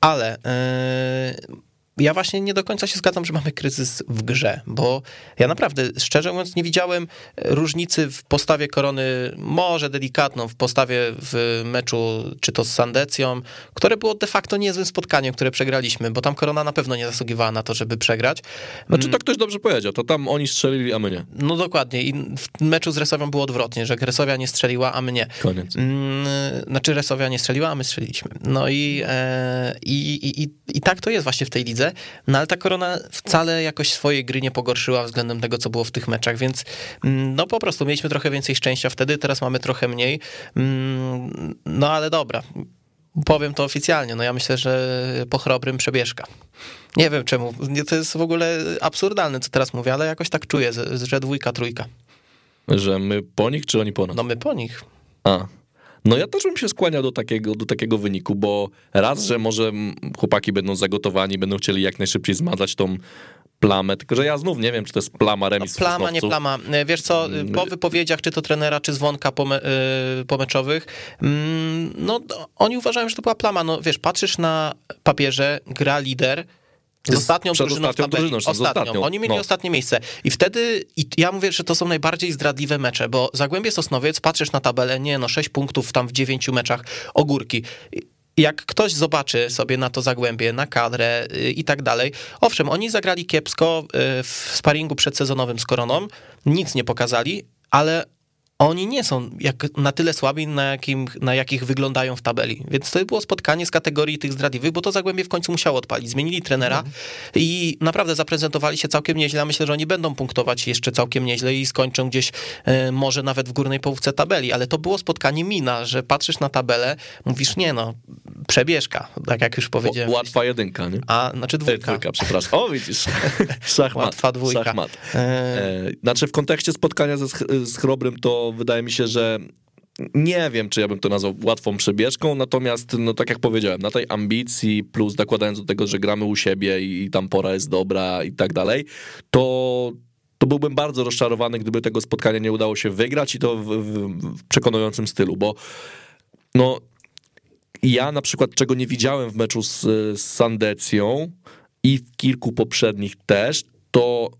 Ale yy, ja właśnie nie do końca się zgadzam, że mamy kryzys w grze, bo ja naprawdę, szczerze mówiąc, nie widziałem różnicy w postawie korony, może delikatną, w postawie w meczu, czy to z Sandecją, które było de facto niezłym spotkaniem, które przegraliśmy, bo tam korona na pewno nie zasługiwała na to, żeby przegrać. Znaczy, tak ktoś dobrze powiedział, to tam oni strzelili, a my nie. No dokładnie. I w meczu z Resowią było odwrotnie, że Resowia nie strzeliła, a my nie. Koniec. Mm, znaczy, Resowia nie strzeliła, a my strzeliliśmy. No i, e, i, i, i, i tak to jest właśnie w tej lidze no ale ta korona wcale jakoś swojej gry nie pogorszyła względem tego, co było w tych meczach, więc mm, no po prostu mieliśmy trochę więcej szczęścia wtedy, teraz mamy trochę mniej. Mm, no ale dobra. powiem to oficjalnie, no ja myślę, że po chrobrym przebieżka. Nie wiem czemu, to jest w ogóle absurdalne, co teraz mówię, ale jakoś tak czuję, że dwójka, trójka. Że my po nich, czy oni po nas? No my po nich. A, no ja też bym się skłaniał do takiego, do takiego wyniku, bo raz, że może chłopaki będą zagotowani, będą chcieli jak najszybciej zmazać tą plamę, tylko że ja znów nie wiem, czy to jest plama, remis no, Plama, nie plama. Wiesz co, po wypowiedziach, czy to trenera, czy dzwonka pome, yy, pomeczowych, yy, no oni uważają, że to była plama. No wiesz, patrzysz na papierze, gra lider, z ostatnią drużyną tabeli. Drużyną, ostatnią. ostatnią. Oni mieli no. ostatnie miejsce. I wtedy, i ja mówię, że to są najbardziej zdradliwe mecze, bo Zagłębie Sosnowiec, patrzysz na tabelę, nie no, 6 punktów tam w 9 meczach, ogórki jak ktoś zobaczy sobie na to zagłębie, na kadrę y, i tak dalej, owszem, oni zagrali kiepsko y, w sparingu przedsezonowym z Koroną, nic nie pokazali, ale oni nie są jak, na tyle słabi, na, jakim, na jakich wyglądają w tabeli. Więc to było spotkanie z kategorii tych zdradliwych, bo to Zagłębie w końcu musiało odpalić. Zmienili trenera mhm. i naprawdę zaprezentowali się całkiem nieźle. Ja myślę, że oni będą punktować jeszcze całkiem nieźle i skończą gdzieś e, może nawet w górnej połówce tabeli, ale to było spotkanie mina, że patrzysz na tabelę, mówisz, nie no, przebieżka, tak jak już powiedziałem. Łatwa jedynka, nie? A, znaczy dwójka. dwójka, przepraszam. O, widzisz, szachmat. Łatwa dwójka. Szachmat. E... e znaczy w kontekście spotkania ze, z Chrobrym to wydaje mi się, że nie wiem, czy ja bym to nazwał łatwą przebieżką, natomiast, no tak jak powiedziałem, na tej ambicji, plus nakładając do tego, że gramy u siebie i, i tam pora jest dobra i tak dalej, to, to byłbym bardzo rozczarowany, gdyby tego spotkania nie udało się wygrać i to w, w, w przekonującym stylu, bo no ja na przykład, czego nie widziałem w meczu z, z Sandecją i w kilku poprzednich też, to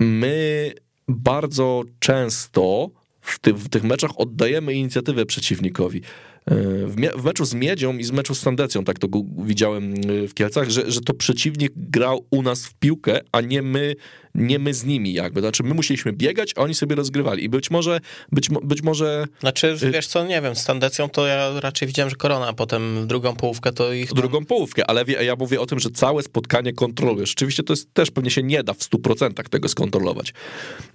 my bardzo często w, ty, w tych meczach oddajemy inicjatywę przeciwnikowi. E, w, w, meczu z Miedzią i z meczu z Sandecją, tak to widziałem e, w Kielcach, że, że to przeciwnik grał u nas w piłkę, a nie my, nie my z nimi jakby. Znaczy my musieliśmy biegać, a oni sobie rozgrywali i być może być, być może... Znaczy y- wiesz co, nie wiem, z Sandecją to ja raczej widziałem, że Korona, a potem drugą połówkę to ich... Tam... Drugą połówkę, ale ja mówię o tym, że całe spotkanie kontrolujesz. Rzeczywiście to jest też pewnie się nie da w 100% tego skontrolować.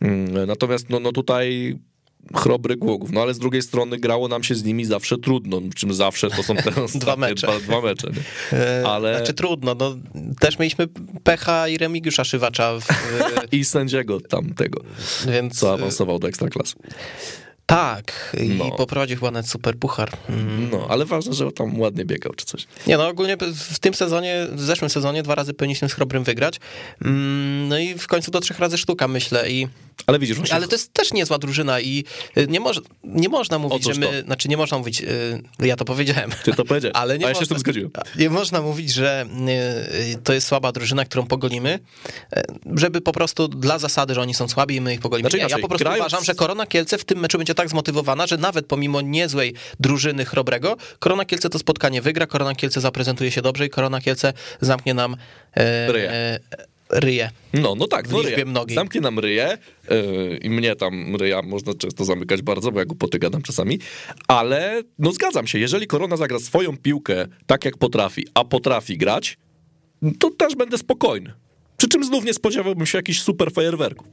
Mm, natomiast no, no tutaj chrobry Głogów. No ale z drugiej strony grało nam się z nimi zawsze trudno, czym zawsze to są te dwa mecze. Dwa, dwa mecze e, ale... Znaczy trudno, no też mieliśmy Pecha i Remigiusza Szywacza. W... I sędziego tamtego, Więc... co awansował do Ekstraklasy. Tak, i no. poprowadził chyba nawet super puchar. Mm. No, ale ważne, że tam ładnie biegał czy coś. Nie, no ogólnie w tym sezonie, w zeszłym sezonie dwa razy powinniśmy z Chrobrym wygrać. Mm, no i w końcu do trzech razy sztuka, myślę. I ale widzisz, właśnie... Ale to jest też niezła drużyna i y, nie, moż, nie można mówić, Otóż że my, to. znaczy nie można mówić, y, ja to powiedziałem. Ty to powiedziałeś, ale nie a ja można, się z tym zgodziłem. Nie można mówić, że y, to jest słaba drużyna, którą pogolimy, żeby po prostu dla zasady, że oni są słabi i my ich pogolimy. Znaczy, nie, ja po prostu grając... uważam, że Korona Kielce w tym meczu będzie tak zmotywowana, że nawet pomimo niezłej drużyny Chrobrego, Korona Kielce to spotkanie wygra, Korona Kielce zaprezentuje się dobrze i Korona Kielce zamknie nam e, e, ryje. No, no tak, no ryje. Mnogiej. Zamknie nam ryje yy, i mnie tam ryja można często zamykać bardzo, bo ja głupoty gadam czasami, ale no zgadzam się, jeżeli Korona zagra swoją piłkę tak jak potrafi, a potrafi grać, to też będę spokojny. Przy czym znów nie spodziewałbym się jakichś super fajerwerków.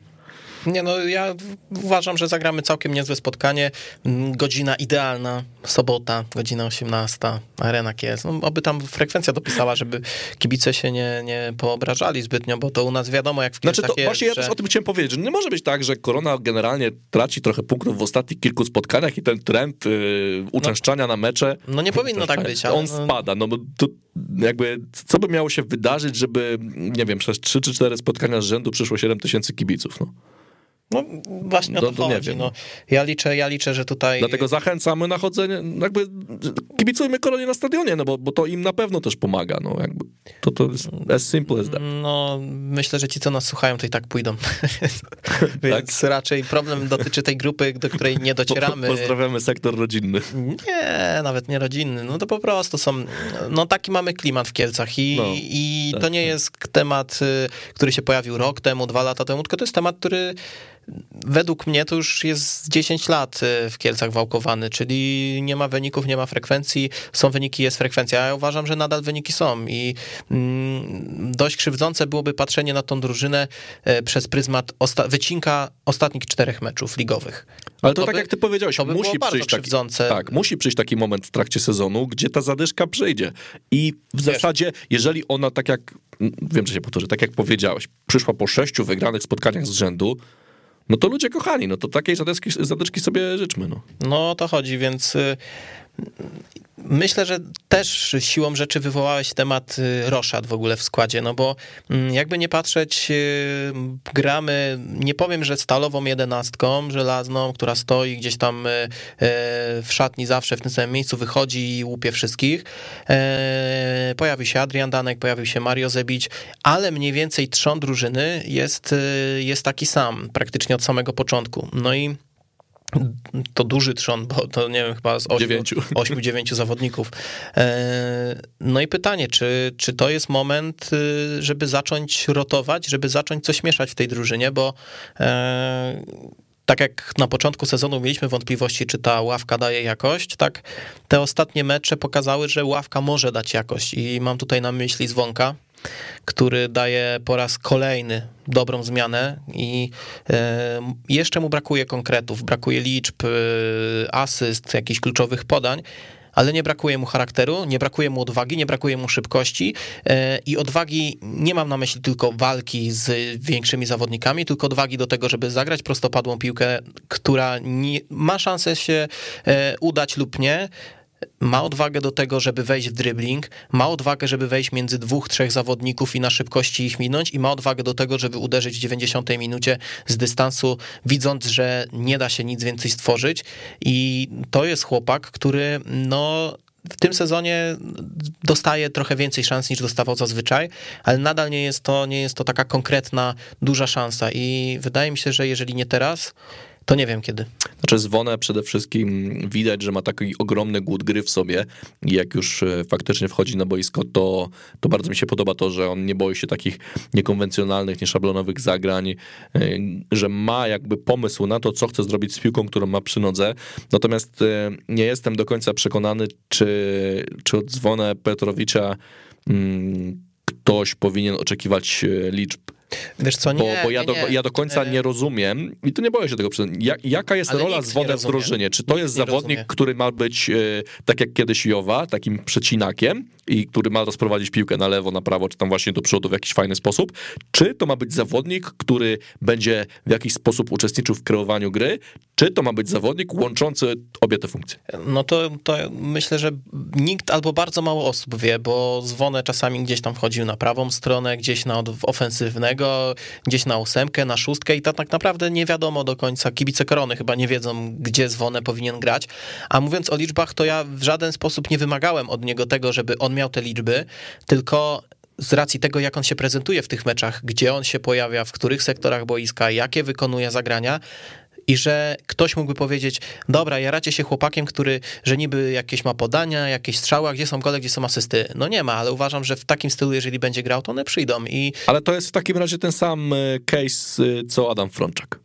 Nie no, ja uważam, że zagramy całkiem niezłe spotkanie. Mm, godzina idealna, sobota, godzina 18, arena jest. No, oby tam frekwencja dopisała, żeby kibice się nie, nie poobrażali zbytnio, bo to u nas wiadomo, jak w Znaczy to jest, właśnie ja też o tym chciałem powiedzieć, że nie może być tak, że Korona generalnie traci trochę punktów w ostatnich kilku spotkaniach i ten trend yy, uczęszczania no, na mecze... No nie powinno tak być. Ale... On spada, no bo to jakby co by miało się wydarzyć, żeby, nie wiem, przez 3 czy 4 spotkania z rzędu przyszło 7 tysięcy kibiców, no. No właśnie o to, to chodzi. No, ja, liczę, ja liczę, że tutaj... Dlatego zachęcamy na chodzenie, jakby kibicujmy koronie na stadionie, no bo, bo to im na pewno też pomaga, no jakby to, to jest as simple as that. No myślę, że ci, co nas słuchają, to i tak pójdą. Więc tak? raczej problem dotyczy tej grupy, do której nie docieramy. Po, pozdrawiamy sektor rodzinny. Nie, nawet nie rodzinny, no to po prostu są, no taki mamy klimat w Kielcach i, no, i tak, to nie tak. jest temat, y, który się pojawił rok temu, dwa lata temu, tylko to jest temat, który według mnie to już jest 10 lat y, w Kielcach wałkowany, czyli nie ma wyników, nie ma frekwencji, są wyniki, jest frekwencja. Ja uważam, że nadal wyniki są i mm, dość krzywdzące byłoby patrzenie na tą drużynę y, przez pryzmat osta wycinka ostatnich czterech meczów ligowych. Ale to, to tak by, jak ty powiedziałeś, to by musi przyjść taki, tak, musi przyjść taki moment w trakcie sezonu, gdzie ta zadyszka przyjdzie. I w Wiesz, zasadzie, jeżeli ona tak jak, wiem, że się powtórzy, tak jak powiedziałeś, przyszła po sześciu wygranych spotkaniach z rzędu, no to ludzie kochani, no to takiej zadeczki, zadeczki sobie życzmy. No. no o to chodzi, więc y, Myślę, że też siłą rzeczy wywołałeś temat y, Roszad w ogóle w składzie, no bo mm, jakby nie patrzeć, y, gramy, nie powiem, że stalową jedenastką żelazną, która stoi gdzieś tam y, w szatni zawsze w tym samym miejscu, wychodzi i łupie wszystkich. E, pojawił się Adrian Danek, pojawił się Mario Zebić, ale mniej więcej trzon drużyny jest, jest taki sam praktycznie od samego początku. No i to duży trzon, bo to nie wiem, chyba z 8-9 zawodników. E, no i pytanie, czy, czy to jest moment, y, żeby zacząć rotować, żeby zacząć coś mieszać w tej drużynie, bo e, tak jak na początku sezonu mieliśmy wątpliwości, czy ta ławka daje jakość, tak te ostatnie mecze pokazały, że ławka może dać jakość. I mam tutaj na myśli Zwonka, który daje po raz kolejny dobrą zmianę i e, jeszcze mu brakuje konkretów, brakuje liczb, e, asyst, jakichś kluczowych podań, ale nie brakuje mu charakteru, nie brakuje mu odwagi, nie brakuje mu szybkości e, i odwagi nie mam na myśli tylko walki z większymi zawodnikami, tylko odwagi do tego, żeby zagrać prostopadłą piłkę, która nie, ma szansę się udać lub nie, ma odwagę do tego, żeby wejść w dribbling, ma odwagę, żeby wejść między dwóch, trzech zawodników i na szybkości ich minąć i ma odwagę do tego, żeby uderzyć w 90 minucie z dystansu, widząc, że nie da się nic więcej stworzyć. I to jest chłopak, który no w tym sezonie dostaje trochę więcej szans niż dostawał zazwyczaj, ale nadal nie jest to, nie jest to taka konkretna, duża szansa. I wydaje mi się, że jeżeli nie teraz, to nie wiem kiedy. Znaczy Zwonę przede wszystkim widać, że ma taki ogromny głód gry w sobie i jak już e, faktycznie wchodzi na boisko, to, to bardzo mi się podoba to, że on nie boi się takich niekonwencjonalnych, nieszablonowych zagrań, e, że ma jakby pomysł na to, co chce zrobić z piłką, którą ma przy nodze. Natomiast e, nie jestem do końca przekonany, czy, czy od Zwonę Petrowicza mm, ktoś powinien oczekiwać liczb Wiesz co, nie, bo, bo ja, nie, do, ja do końca nie rozumiem i tu nie boję się tego, jaka jest Ale rola Zwonę w drużynie? Czy to nikt jest zawodnik, rozumie. który ma być e, tak jak kiedyś Jowa, takim przecinakiem i który ma rozprowadzić piłkę na lewo, na prawo, czy tam właśnie do przodu w jakiś fajny sposób? Czy to ma być zawodnik, który będzie w jakiś sposób uczestniczył w kreowaniu gry? Czy to ma być zawodnik łączący obie te funkcje? No to, to myślę, że nikt albo bardzo mało osób wie, bo Zwonę czasami gdzieś tam wchodził na prawą stronę, gdzieś na ofensywnego, gdzieś na ósemkę, na szóstkę i to tak naprawdę nie wiadomo do końca. Kibice Korony chyba nie wiedzą, gdzie Zwonę powinien grać. A mówiąc o liczbach, to ja w żaden sposób nie wymagałem od niego tego, żeby on miał te liczby, tylko z racji tego, jak on się prezentuje w tych meczach, gdzie on się pojawia, w których sektorach boiska, jakie wykonuje zagrania, i że ktoś mógłby powiedzieć, dobra, jaracie się chłopakiem, który, że niby jakieś ma podania, jakieś strzały, gdzie są gole, gdzie są asysty. No nie ma, ale uważam, że w takim stylu, jeżeli będzie grał, to one przyjdą. I... Ale to jest w takim razie ten sam e, case, e, co Adam Frączak.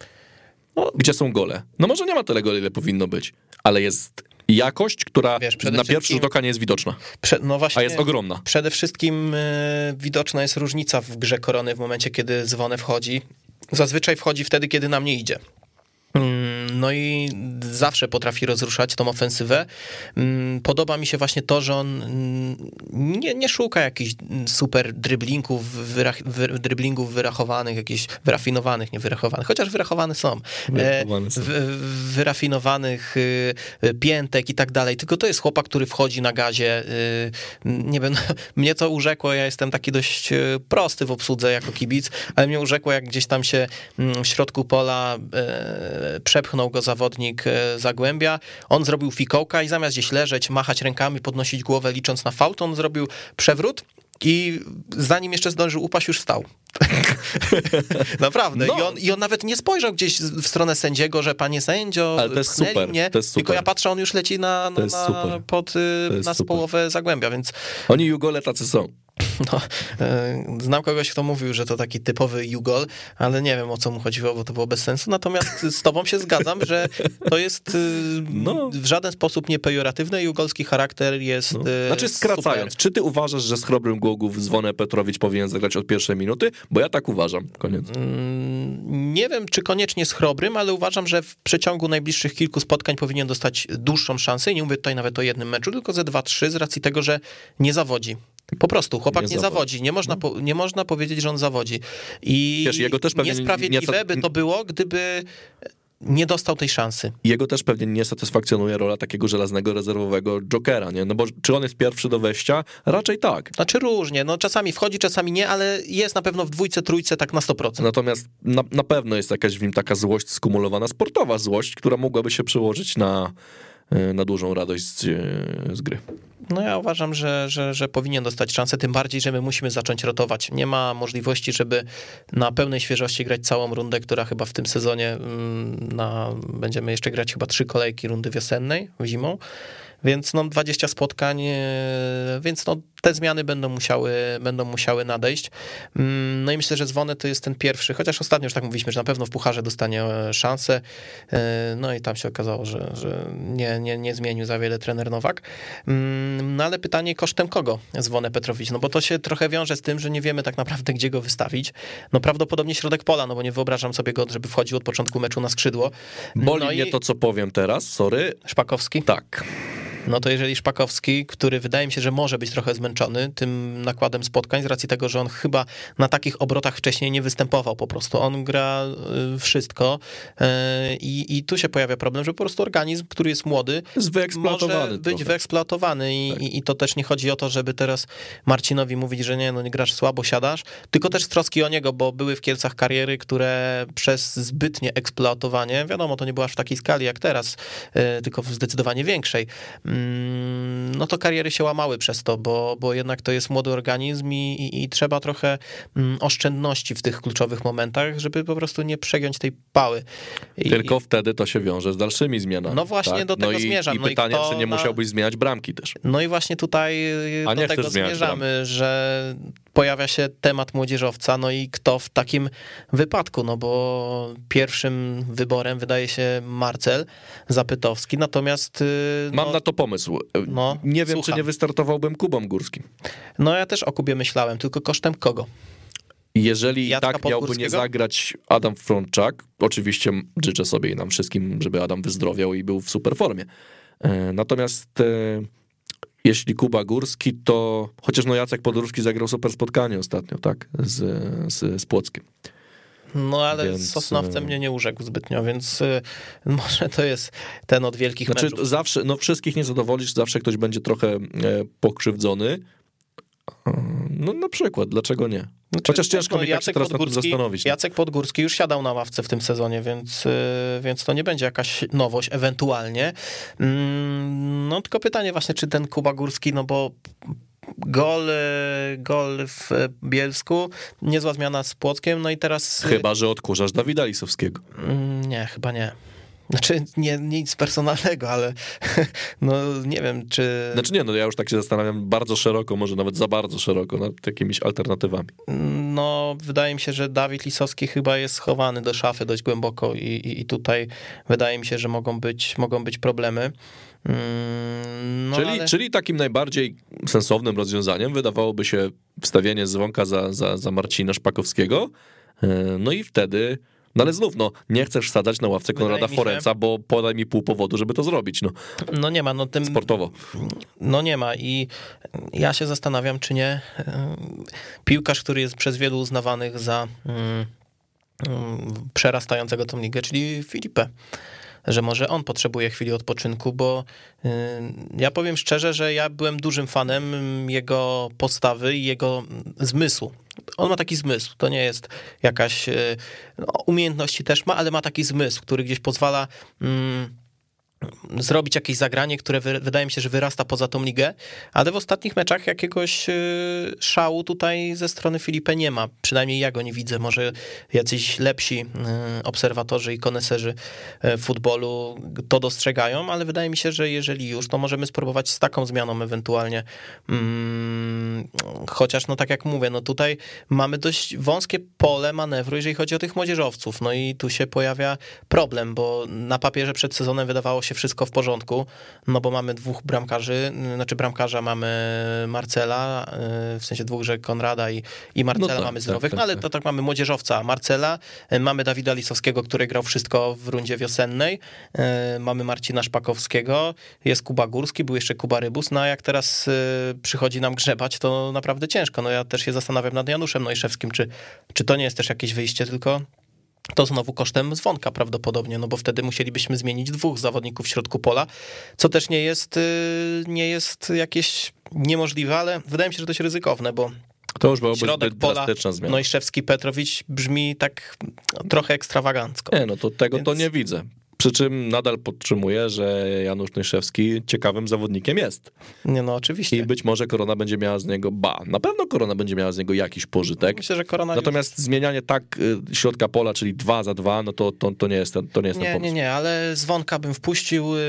No, gdzie są gole? No może nie ma tyle goli, ile powinno być, ale jest jakość, która Wiesz, na pierwszy rzut oka nie jest widoczna. Prze, no właśnie, a jest ogromna. Przede wszystkim y, widoczna jest różnica w grze Korony w momencie, kiedy Zwonę wchodzi. Zazwyczaj wchodzi wtedy, kiedy nam nie idzie. Mm, no i zawsze potrafi rozruszać tą ofensywę. Mm, podoba mi się właśnie to, że on mm, nie, nie szuka jakichś super dryblingów, wyrach, wy, dryblingów wyrachowanych, jakichś wyrafinowanych, nie wyrachowanych, chociaż wyrachowane są. Wyrachowane są. wyrafinowanych y, y, piętek i tak dalej. Tylko to jest chłopak, który wchodzi na gazie. Y, nie wiem, mnie to urzekło, ja jestem taki dość prosty w obsłudze jako kibic, ale mnie urzekło, jak gdzieś tam się w środku pola przepchnął go zawodnik e, Zagłębia, on zrobił fikołka i zamiast gdzieś leżeć, machać rękami, podnosić głowę licząc na fałt, on zrobił przewrót i zanim jeszcze zdążył upaść, już stał. Naprawdę. No. I, on, I on nawet nie spojrzał gdzieś w stronę sędziego, że panie sędzio, Ale to jest super. mnie, to jest super. tylko ja patrzę, on już leci na, na, na pod, y, na połowę Zagłębia, więc... Oni Jugole tacy są. No, e, znam kogoś, kto mówił, że to taki typowy Jugol, ale nie wiem o co mu chodziło, bo to było bez sensu. Natomiast z tobą się zgadzam, że to jest e, no. w żaden sposób nie pejoratywne. Jugolski charakter jest. No. E, znaczy, skracając, super. czy ty uważasz, że z chrobrym Głogów Zwonę Petrowicz powinien zagrać od pierwszej minuty? Bo ja tak uważam. Koniec. Mm, nie wiem, czy koniecznie z chrobrym, ale uważam, że w przeciągu najbliższych kilku spotkań powinien dostać dłuższą szansę. I nie mówię tutaj nawet o jednym meczu, tylko ze dwa, trzy, z racji tego, że nie zawodzi. Po prostu, chłopak nie, nie zawodzi. Nie można, no. po, nie można powiedzieć, że on zawodzi. I Wiesz, jego też niesprawiedliwe nie... by to było, gdyby nie dostał tej szansy. Jego też pewnie nie satysfakcjonuje rola takiego żelaznego rezerwowego jokera, nie? No bo czy on jest pierwszy do wejścia? Raczej tak. Znaczy różnie, no czasami wchodzi, czasami nie, ale jest na pewno w dwójce, trójce tak na 100%. Natomiast na, na pewno jest jakaś w nim taka złość skumulowana, sportowa złość, która mogłaby się przełożyć na, na dużą radość z, e, z gry. No ja uważam, że, że, że powinien dostać szansę, tym bardziej, że my musimy zacząć rotować. Nie ma możliwości, żeby na pełnej świeżości grać całą rundę, która chyba w tym sezonie mm, na, będziemy jeszcze grać chyba trzy kolejki rundy wiosennej zimą więc no 20 spotkań, e, więc no te zmiany będą musiały, będą musiały nadejść. Mm, no i myślę, że Zwonę to jest ten pierwszy, chociaż ostatnio już tak mówiliśmy, że na pewno w Pucharze dostanie e, szansę, e, no i tam się okazało, że, że nie, nie, nie zmienił za wiele trener Nowak. Mm, no ale pytanie kosztem kogo Zwonę Petrowicz, no bo to się trochę wiąże z tym, że nie wiemy tak naprawdę, gdzie go wystawić. No prawdopodobnie środek pola, no bo nie wyobrażam sobie go, żeby wchodził od początku meczu na skrzydło. Boli no mnie i... to, co powiem teraz, sorry. Szpakowski? Tak no to jeżeli Szpakowski, który wydaje mi się, że może być trochę zmęczony tym nakładem spotkań, z racji tego, że on chyba na takich obrotach wcześniej nie występował po prostu. On gra y, wszystko y, i, i tu się pojawia problem, że po prostu organizm, który jest młody, jest może być trochę. wyeksploatowany i, tak. i, i, to też nie chodzi o to, żeby teraz Marcinowi mówić, że nie, no nie grasz słabo, siadasz, tylko też z troski o niego, bo były w Kielcach kariery, które przez zbytnie eksploatowanie, wiadomo, to nie była aż w takiej skali jak teraz, y, tylko w zdecydowanie większej, Mm, no to kariery się łamały przez to, bo, bo jednak to jest młody organizm i, i, i trzeba trochę mm, oszczędności w tych kluczowych momentach, żeby po prostu nie przegiąć tej pały. I, Tylko wtedy to się wiąże z dalszymi zmianami. No właśnie tak? do tego no i, zmierzam. I no pytanie, i czy nie na... musiałbyś zmieniać bramki też. No i właśnie tutaj A do tego zmierzamy, że pojawia się temat młodzieżowca, no i kto w takim wypadku, no bo pierwszym wyborem wydaje się Marcel Zapytowski, natomiast... Y, Mam no, na to pomysł. No, nie wiem, słucham. czy nie wystartowałbym Kubą Górskim. No ja też o Kubie myślałem, tylko kosztem kogo? Jeżeli Jacka tak miałby nie zagrać Adam Frączak, oczywiście życzę sobie i nam wszystkim, żeby Adam wyzdrowiał i był w super formie. E, natomiast e, jeśli Kuba Górski, to chociaż no Jacek Podórski zagrał super spotkanie ostatnio, tak, z, z, z Płockiem. No ale więc... Sosnowcem mnie nie urzekł zbytnio, więc y, może to jest ten od wielkich znaczy, meczów. Zawsze, no wszystkich nie zadowolisz, zawsze ktoś będzie trochę e, pokrzywdzony. No na przykład, dlaczego nie? Znaczy, Chociaż ciężko no, mi tak teraz Podgórski, nad tym zastanowić. No. Jacek Podgórski już siadał na ławce w tym sezonie, więc, y, więc to nie będzie jakaś nowość ewentualnie. Mm, no tylko pytanie właśnie, czy ten Kuba Górski, no bo gol, y, gol w Bielsku, niezła zmiana z Płockiem, no i teraz... Y, chyba, że odkurzasz Dawida Lisowskiego. Mm, nie, chyba nie. Znaczy, nie, nic personalnego, ale no nie wiem, czy... Znaczy nie, no ja już tak się zastanawiam bardzo szeroko, może nawet za bardzo szeroko nad jakimiś alternatywami. No, wydaje mi się, że Dawid Lisowski chyba jest schowany do szafy dość głęboko i, i, i tutaj wydaje mi się, że mogą być, mogą być problemy. Mm, no, czyli, ale... czyli takim najbardziej sensownym rozwiązaniem wydawałoby się wstawienie dzwonka za, za, za Marcina Szpakowskiego, e, no i wtedy no ale znów, no, nie chcesz sadzać na ławce Konrada Forenca, bo podaj mi pół powodu, żeby to zrobić. No, no nie ma. No, tym, Sportowo. No nie ma i ja się zastanawiam, czy nie piłkarz, który jest przez wielu uznawanych za mm, mm, przerastającego tą ligę, czyli Filipe że może on potrzebuje chwili odpoczynku, bo ja powiem szczerze, że ja byłem dużym fanem jego postawy i jego zmysłu. On ma taki zmysł, to nie jest jakaś, y, no, umiejętności też ma, ale ma taki zmysł, który gdzieś pozwala mm, zrobić jakieś zagranie, które wy, wydaje mi się, że wyrasta poza tą ligę, ale w ostatnich meczach jakiegoś y, szału tutaj ze strony Filipy nie ma. Przynajmniej ja go nie widzę. Może jacyś lepsi y, obserwatorzy i koneserzy y, futbolu to dostrzegają, ale wydaje mi się, że jeżeli już, to możemy spróbować z taką zmianą ewentualnie. Mm, chociaż, no tak jak mówię, no tutaj mamy dość wąskie pole manewru, jeżeli chodzi o tych młodzieżowców. No i tu się pojawia problem, bo na papierze przed sezonem wydawało się wszystko w porządku, no bo mamy dwóch bramkarzy, znaczy bramkarza mamy Marcela, w sensie dwóch, że Konrada i, i Marcela no tak, mamy tak, zdrowych, tak, no ale tak. to tak mamy młodzieżowca Marcela, mamy Dawida Lisowskiego, który grał wszystko w rundzie wiosennej, mamy Marcina Szpakowskiego, jest Kuba Górski, był jeszcze Kuba Rybus, no a jak teraz y, przychodzi nam grzebać, to naprawdę ciężko, no ja też się zastanawiam nad Januszem Nojszewskim, czy, czy to nie jest też jakieś wyjście, tylko to znowu kosztem dzwonka prawdopodobnie, no bo wtedy musielibyśmy zmienić dwóch zawodników w środku pola, co też nie jest, y, nie jest jakieś niemożliwe, ale wydaje mi się, że dość ryzykowne, bo to już byłoby środek pola, drastyczna zmiana. Nojszewski, Petrowicz brzmi tak trochę ekstrawagancko. Nie, no to tego Więc... to nie widzę. Przy czym nadal podtrzymuję, że Janusz Nyszewski ciekawym zawodnikiem jest. Nie, no oczywiście. I być może Korona będzie miała z niego, ba, na pewno Korona będzie miała z niego jakiś pożytek. Myślę, że Korona... Natomiast już... zmienianie tak y, środka pola, czyli dwa za dwa, no to, to, to nie jest ten, to nie jest nie, ten pomysł. Nie, nie, ale Zwonka bym wpuścił, y,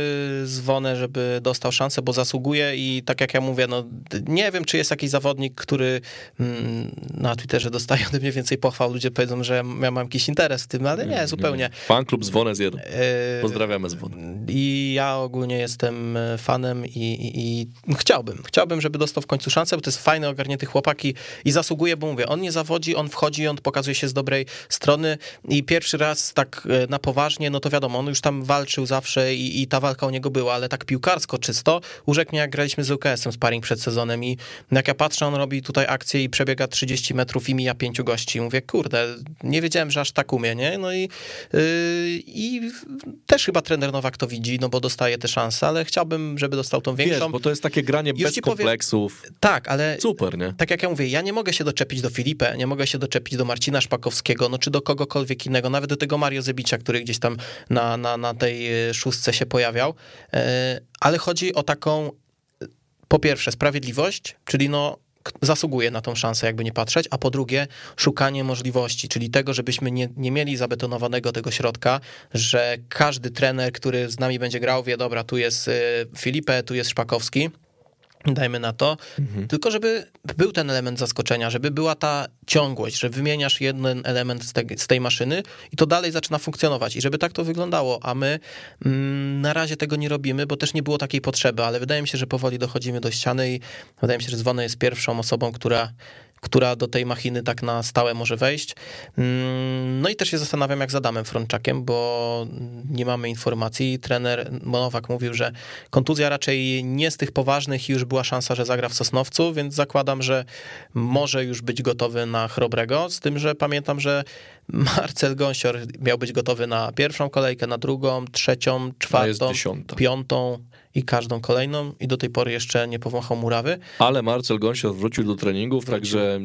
Zwonę, żeby dostał szansę, bo zasługuje i tak jak ja mówię, no nie wiem, czy jest jakiś zawodnik, który mm, na Twitterze dostaje ode mnie więcej pochwał, ludzie powiedzą, że ja mam jakiś interes w tym, ale nie, zupełnie. Fan klub Zwonę z jeden. Y, Pozdrawiamy z wody. I ja ogólnie jestem e, fanem i, i, i, chciałbym, chciałbym, żeby dostał w końcu szansę, bo to jest fajny, ogarnięty chłopak i, i zasługuje, bo mówię, on nie zawodzi, on wchodzi, on pokazuje się z dobrej strony i pierwszy raz tak e, na poważnie, no to wiadomo, on już tam walczył zawsze i, i ta walka u niego była, ale tak piłkarsko czysto, urzekł mnie jak graliśmy z UKS-em sparring przed sezonem i jak ja patrzę, on robi tutaj akcję i przebiega 30 metrów i mija pięciu gości. Mówię, kurde, nie wiedziałem, że aż tak umie, nie? No i, yy, i też chyba trener Nowak to widzi, no bo dostaje te szanse, ale chciałbym, żeby dostał tą większą. Wiesz, bo to jest takie granie Już bez kompleksów. Powiem, tak, ale super, nie? Tak jak ja mówię, ja nie mogę się doczepić do Filipę, nie mogę się doczepić do Marcina Szpakowskiego, no czy do kogokolwiek innego, nawet do tego Mario Zebicza, który gdzieś tam na, na, na tej e, szóstce się pojawiał, e, ale chodzi o taką po pierwsze sprawiedliwość, czyli no zasługuje na tą szansę, jakby nie patrzeć, a po drugie szukanie możliwości, czyli tego, żebyśmy nie, nie mieli zabetonowanego tego środka, że każdy trener, który z nami będzie grał, wie, dobra, tu jest y, Filipe, tu jest Szpakowski, dajmy na to, mhm. tylko żeby był ten element zaskoczenia, żeby była ta ciągłość, że wymieniasz jeden element z, te, z tej maszyny i to dalej zaczyna funkcjonować i żeby tak to wyglądało, a my mm, na razie tego nie robimy, bo też nie było takiej potrzeby, ale wydaje mi się, że powoli dochodzimy do ściany i wydaje mi się, że Zwony jest pierwszą osobą, która która do tej machiny tak na stałe może wejść. Mm, no i też się zastanawiam, jak z Adamem Frączakiem, bo nie mamy informacji. Trener Monowak mówił, że kontuzja raczej nie z tych poważnych i już była szansa, że zagra w Sosnowcu, więc zakładam, że może już być gotowy na Chrobrego, z tym, że pamiętam, że Marcel Gąsior miał być gotowy na pierwszą kolejkę, na drugą, trzecią, czwartą, piątą i każdą kolejną i do tej pory jeszcze nie powąchał murawy. Ale Marcel Gąsior wrócił do treningów, wrócił. także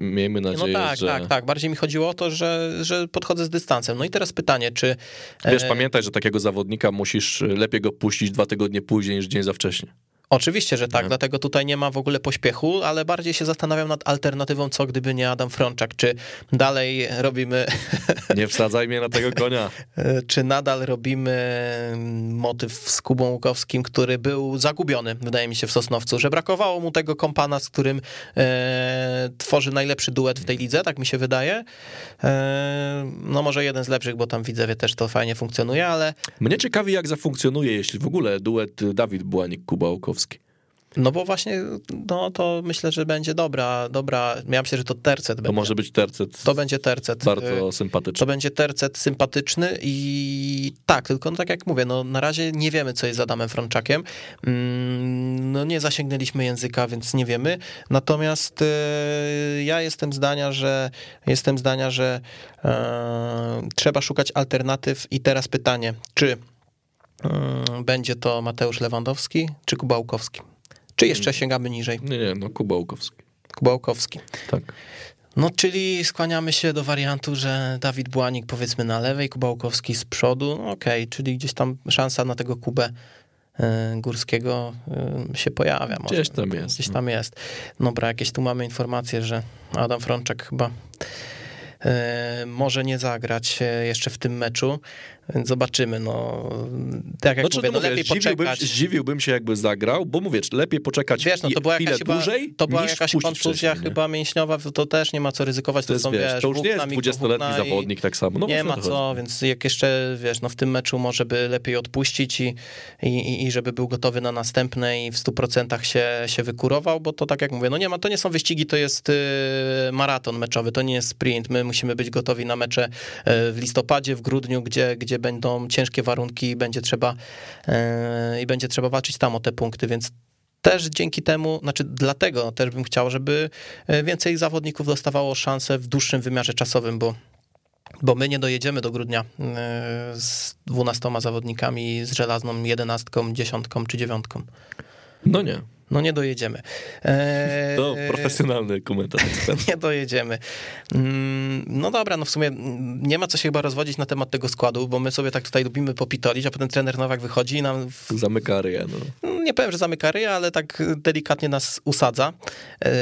miejmy no nadzieję, no tak, że... tak, tak. Bardziej mi chodziło o to, że, że podchodzę z dystansem. No i teraz pytanie, czy... Wiesz, e... pamiętaj, że takiego zawodnika musisz lepiej go puścić dwa tygodnie później niż dzień za wcześnie. Oczywiście, że tak, dlatego tutaj nie ma w ogóle pośpiechu, ale bardziej się zastanawiam nad alternatywą, co gdyby nie Adam Frączak, czy dalej robimy... Nie wsadzaj mnie na tego konia. czy nadal robimy motyw z Kubą Łukowskim, który był zagubiony, wydaje mi się, w Sosnowcu, że brakowało mu tego kompana, z którym e, tworzy najlepszy duet w tej lidze, tak mi się wydaje. E, no może jeden z lepszych, bo tam Widzewie też to fajnie funkcjonuje, ale... Mnie ciekawi, jak zafunkcjonuje, jeśli w ogóle duet Dawid Błanik-Kuba Łukowski no bo właśnie, no to myślę, że będzie dobra, dobra, ja myślę, że to tercet to będzie. może być tercet. To będzie tercet. Bardzo y, sympatyczny. To będzie tercet sympatyczny i tak, tylko no tak jak mówię, no na razie nie wiemy, co jest z Adamem Frączakiem. Mm, no nie zasięgnęliśmy języka, więc nie wiemy. Natomiast y, ja jestem zdania, że jestem zdania, że e, trzeba szukać alternatyw i teraz pytanie, czy będzie to Mateusz Lewandowski czy Kubałkowski? Czy jeszcze sięgamy niżej? Nie, nie, no Kubałkowski. Kubałkowski. Tak. No, czyli skłaniamy się do wariantu, że Dawid Błanik powiedzmy na lewej, Kubałkowski z przodu. No, Okej, okay, czyli gdzieś tam szansa na tego Kubę e, Górskiego e, się pojawia. Może. Gdzieś tam jest. Gdzieś no. tam jest. Dobra, jakieś tu mamy informacje, że Adam Frączek chyba E, może nie zagrać jeszcze w tym meczu, więc zobaczymy. No, tak jak znaczy, mówię, no, no lepiej zdziwiłbym, poczekać. Zdziwiłbym się, jakby zagrał, bo mówię, lepiej poczekać wiesz, no, to była jakaś chyba, dłużej To była jakaś kontuzja chyba mięśniowa, to też nie ma co ryzykować. To, to, są, wiesz, to już nie jest 20-letni zawodnik tak samo. No, nie ma co, więc jak jeszcze, wiesz, no w tym meczu może by lepiej odpuścić i, i, i żeby był gotowy na następne i w 100% się, się wykurował, bo to tak jak mówię, no nie ma, to nie są wyścigi, to jest y, maraton meczowy, to nie jest sprint. My musimy być gotowi na mecze e, w listopadzie, w grudniu, gdzie, gdzie będą ciężkie warunki i będzie trzeba e, i będzie trzeba walczyć tam o te punkty, więc też dzięki temu, znaczy dlatego też bym chciał, żeby e, więcej zawodników dostawało szansę w dłuższym wymiarze czasowym, bo bo my nie dojedziemy do grudnia z dwunastoma zawodnikami, z żelazną jedenastką, dziesiątką czy dziewiątką. No nie. No nie dojedziemy. Eee, to profesjonalny komentarz. nie dojedziemy. Mm, no dobra, no w sumie nie ma co się chyba rozwodzić na temat tego składu, bo my sobie tak tutaj lubimy popitolić, a potem trener Nowak wychodzi i nam... W... Zamyka ryja, no. Nie powiem, że zamyka ryja, ale tak delikatnie nas usadza. Eee,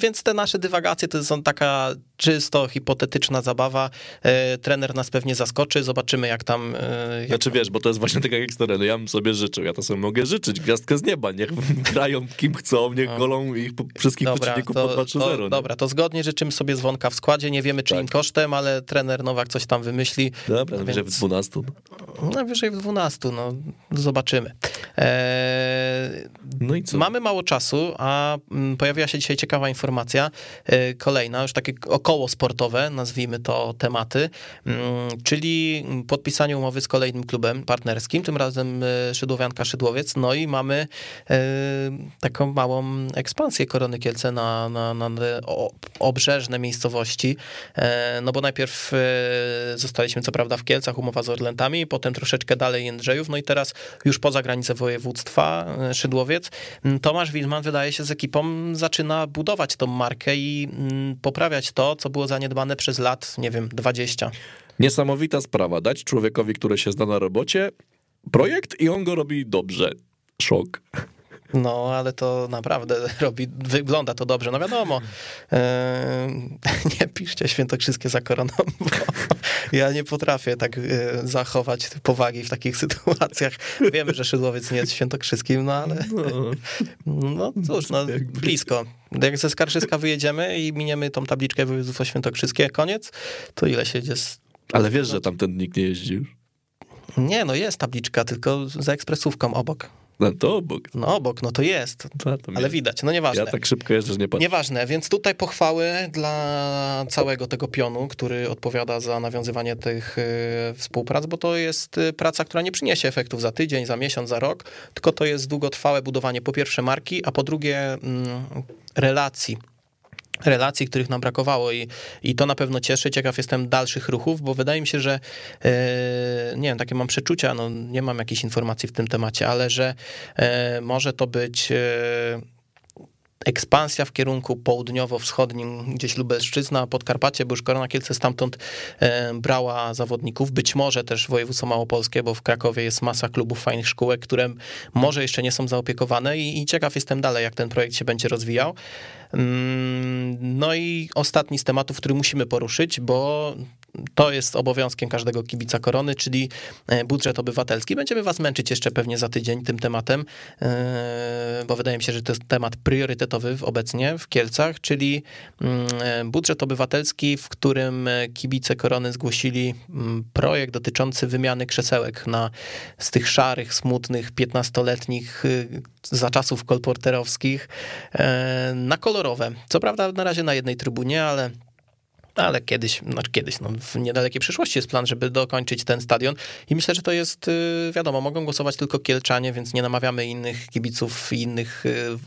więc te nasze dywagacje to są taka czysto hipotetyczna zabawa. Eee, trener nas pewnie zaskoczy, zobaczymy jak tam... Jak znaczy wiesz, bo to jest właśnie tak jak z Ja bym sobie życzył, ja to sobie mogę życzyć, gwiazdkę z nieba nieba, niech grają kim chcą, niech no. golą ich wszystkich dobra, przeciwników to, po 2-3-0. Dobra, to zgodnie życzymy sobie dzwonka w składzie, nie wiemy czyim tak. kosztem, ale trener Nowak coś tam wymyśli. Dobra, najwyżej więc... w 12. Najwyżej w 12, no zobaczymy. Eee, no i co? Mamy mało czasu, a mm, pojawiła się dzisiaj ciekawa informacja, e, kolejna, już takie około sportowe, nazwijmy to tematy, mm, czyli podpisanie umowy z kolejnym klubem partnerskim, tym razem e, Szydłowianka Szydłowiec, no i mamy taką małą ekspansję Korony Kielce na, na, na obrzeżne miejscowości, e, no bo najpierw e, zostaliśmy co prawda w Kielcach, umowa z Orlentami, potem troszeczkę dalej Jędrzejów, no i teraz już poza granicę województwa Szydłowiec. Tomasz Wilman wydaje się z ekipą zaczyna budować tą markę i poprawiać to, co było zaniedbane przez lat, nie wiem, 20. Niesamowita sprawa, dać człowiekowi, który się zna na robocie, projekt i on go robi dobrze szok. No, ale to naprawdę robi, wygląda to dobrze. No wiadomo, e, nie piszcie świętokrzyskie za koroną, bo ja nie potrafię tak e, zachować powagi w takich sytuacjach. Wiemy, że Szydłowiec nie jest świętokrzyskim, no ale no, no cóż, no, blisko. Jak ze Skarszyska wyjedziemy i miniemy tą tabliczkę województwo świętokrzyskie, koniec, to ile się jedzie? Ale wiesz, że tam ten nikt nie jeździ już? Nie, no jest tabliczka, tylko za ekspresówką obok. No to obok. No obok, no to jest. To, to ale widać, no nieważne. Ja tak szybko jeżdżę, że nie patrzę. Nieważne, więc tutaj pochwały dla całego tego pionu, który odpowiada za nawiązywanie tych y, współprac, bo to jest y, praca, która nie przyniesie efektów za tydzień, za miesiąc, za rok, tylko to jest długotrwałe budowanie po pierwsze marki, a po drugie mm, relacji relacji, których nam brakowało i, i to na pewno cieszy. Ciekaw jestem dalszych ruchów, bo wydaje mi się, że e, nie wiem, takie mam przeczucia, no nie mam jakichś informacji w tym temacie, ale że e, może to być e, ekspansja w kierunku południowo-wschodnim, gdzieś Lubelszczyzna, Podkarpacie, bo już Korona Kielce stamtąd brała zawodników, być może też województwo małopolskie, bo w Krakowie jest masa klubów fajnych szkółek, które może jeszcze nie są zaopiekowane i, i ciekaw jestem dalej, jak ten projekt się będzie rozwijał. Mm, no i ostatni z tematów, który musimy poruszyć, bo to jest obowiązkiem każdego kibica korony, czyli e, budżet obywatelski. Będziemy was męczyć jeszcze pewnie za tydzień tym tematem, e, bo wydaje mi się, że to jest temat priorytetowy obecnie w Kielcach, czyli mm, e, budżet obywatelski, w którym kibice korony zgłosili mm, projekt dotyczący wymiany krzesełek na, z tych szarych, smutnych, 15-letnich za czasów kolporterowskich na kolorowe. Co prawda na razie na jednej trybunie, ale ale kiedyś, znaczy kiedyś, no w niedalekiej przyszłości jest plan, żeby dokończyć ten stadion i myślę, że to jest, y, wiadomo, mogą głosować tylko Kielczanie, więc nie namawiamy innych kibiców, innych y,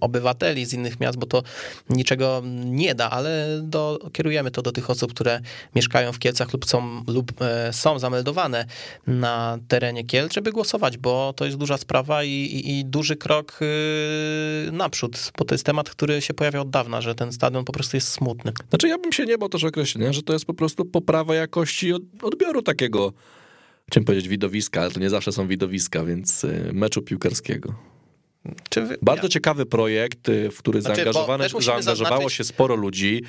obywateli z innych miast, bo to niczego nie da, ale do, kierujemy to do tych osób, które mieszkają w Kielcach lub są, lub e, są zameldowane na terenie Kielc, żeby głosować, bo to jest duża sprawa i, i, i duży krok y, naprzód, bo to jest temat, który się pojawia od dawna, że ten stadion po prostu jest smutny. Znaczy ja bym się nie też określenia, że to jest po prostu poprawa jakości odbioru takiego, chciałem powiedzieć widowiska, ale to nie zawsze są widowiska, więc y, meczu piłkarskiego. Wy... Bardzo ja. ciekawy projekt, y, w który znaczy, zaangażowało zaznaczyć... się sporo ludzi.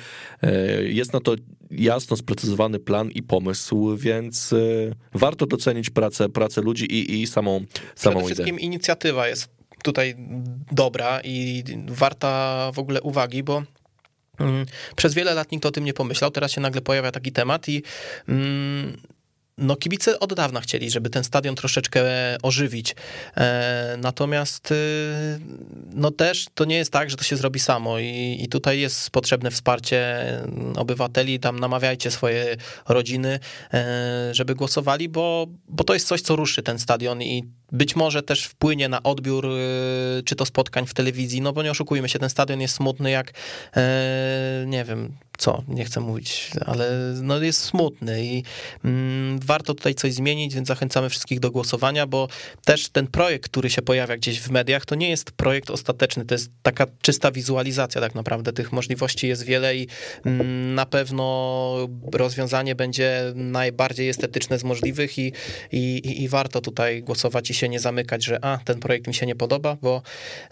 Y, jest na to jasno sprecyzowany plan i pomysł, więc warto docenić pracę, pracę ludzi i, i samą, samą Przede wszystkim ideę. inicjatywa jest tutaj dobra i warta w ogóle uwagi, bo przez wiele lat nikt o tym nie pomyślał, teraz się nagle pojawia taki temat i mm, no kibice od dawna chcieli, żeby ten stadion troszeczkę ożywić. E, natomiast y, no też to nie jest tak, że to się zrobi samo i, i tutaj jest potrzebne wsparcie obywateli, tam namawiajcie swoje rodziny, e, żeby głosowali, bo, bo to jest coś, co ruszy ten stadion i być może też wpłynie na odbiór y, czy to spotkań w telewizji, no bo nie oszukujmy się, ten stadion jest smutny jak, e, nie wiem, co, nie chcę mówić, ale no jest smutny i mm, warto tutaj coś zmienić, więc zachęcamy wszystkich do głosowania, bo też ten projekt, który się pojawia gdzieś w mediach, to nie jest projekt ostateczny, to jest taka czysta wizualizacja tak naprawdę, tych możliwości jest wiele i mm, na pewno rozwiązanie będzie najbardziej estetyczne z możliwych i, i, i warto tutaj głosować i się nie zamykać, że a, ten projekt mi się nie podoba, bo,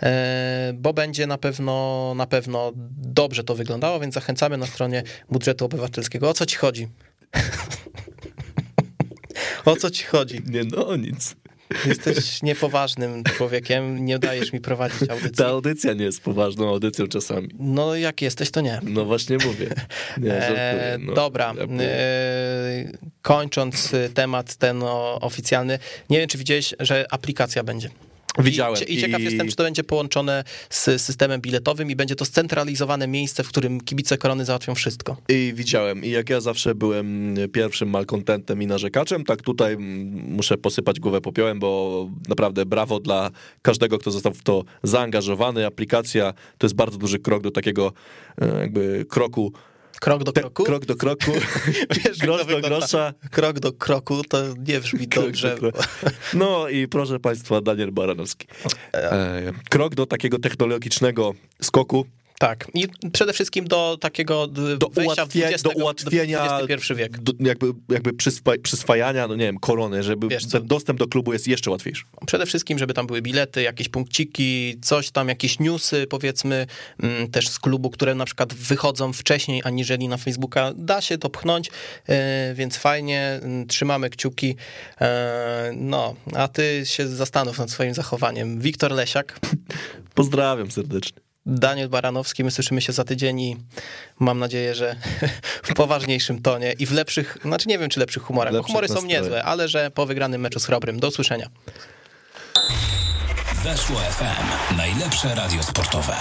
e, bo będzie na pewno, na pewno dobrze to wyglądało, więc zachęcamy na stronie budżetu obywatelskiego. O co ci chodzi? o co ci chodzi? Nie, no nic. Jesteś niepoważnym człowiekiem, nie dajesz mi prowadzić audycji. Ta audycja nie jest poważną audycją czasami. No jak jesteś, to nie. No właśnie mówię. Nie, e, no, dobra, e, kończąc temat ten oficjalny, nie wiem, czy widziałeś, że aplikacja będzie. Widziałem. I, ciekaw i... jestem, czy to będzie połączone z systemem biletowym i będzie to scentralizowane miejsce, w którym kibice korony załatwią wszystko. I widziałem. I jak ja zawsze byłem pierwszym malkontentem i narzekaczem, tak tutaj muszę posypać głowę popiołem, bo naprawdę brawo dla każdego, kto został w to zaangażowany. Aplikacja to jest bardzo duży krok do takiego e, jakby kroku Krok do kroku? krok do kroku. Wiesz, Grosz do grosza. Krok do kroku to nie brzmi dobrze. No i proszę państwa, Daniel Baranowski. E, krok do takiego technologicznego skoku tak. I przede wszystkim do takiego do wejścia ułatwienia, w 20, do ułatwienia XXI wiek. Do, jakby, jakby przyswa, przyswajania, no nie wiem, korony, żeby ten dostęp do klubu jest jeszcze łatwiejszy. Przede wszystkim, żeby tam były bilety, jakieś punkciki, coś tam, jakieś newsy, powiedzmy, mm, też z klubu, które na przykład wychodzą wcześniej aniżeli na Facebooka. Da się to pchnąć, e, więc fajnie, mm, trzymamy kciuki. E, no, a ty się zastanów nad swoim zachowaniem. Wiktor Lesiak. Pozdrawiam serdecznie. Daniel Baranowski, my słyszymy się za tydzień i mam nadzieję, że w poważniejszym tonie i w lepszych, znaczy nie wiem czy lepszych humorach, bo humory są niezłe, ale że po wygranym meczu z Chrobrym. Do usłyszenia. Weszło FM. Najlepsze radio sportowe.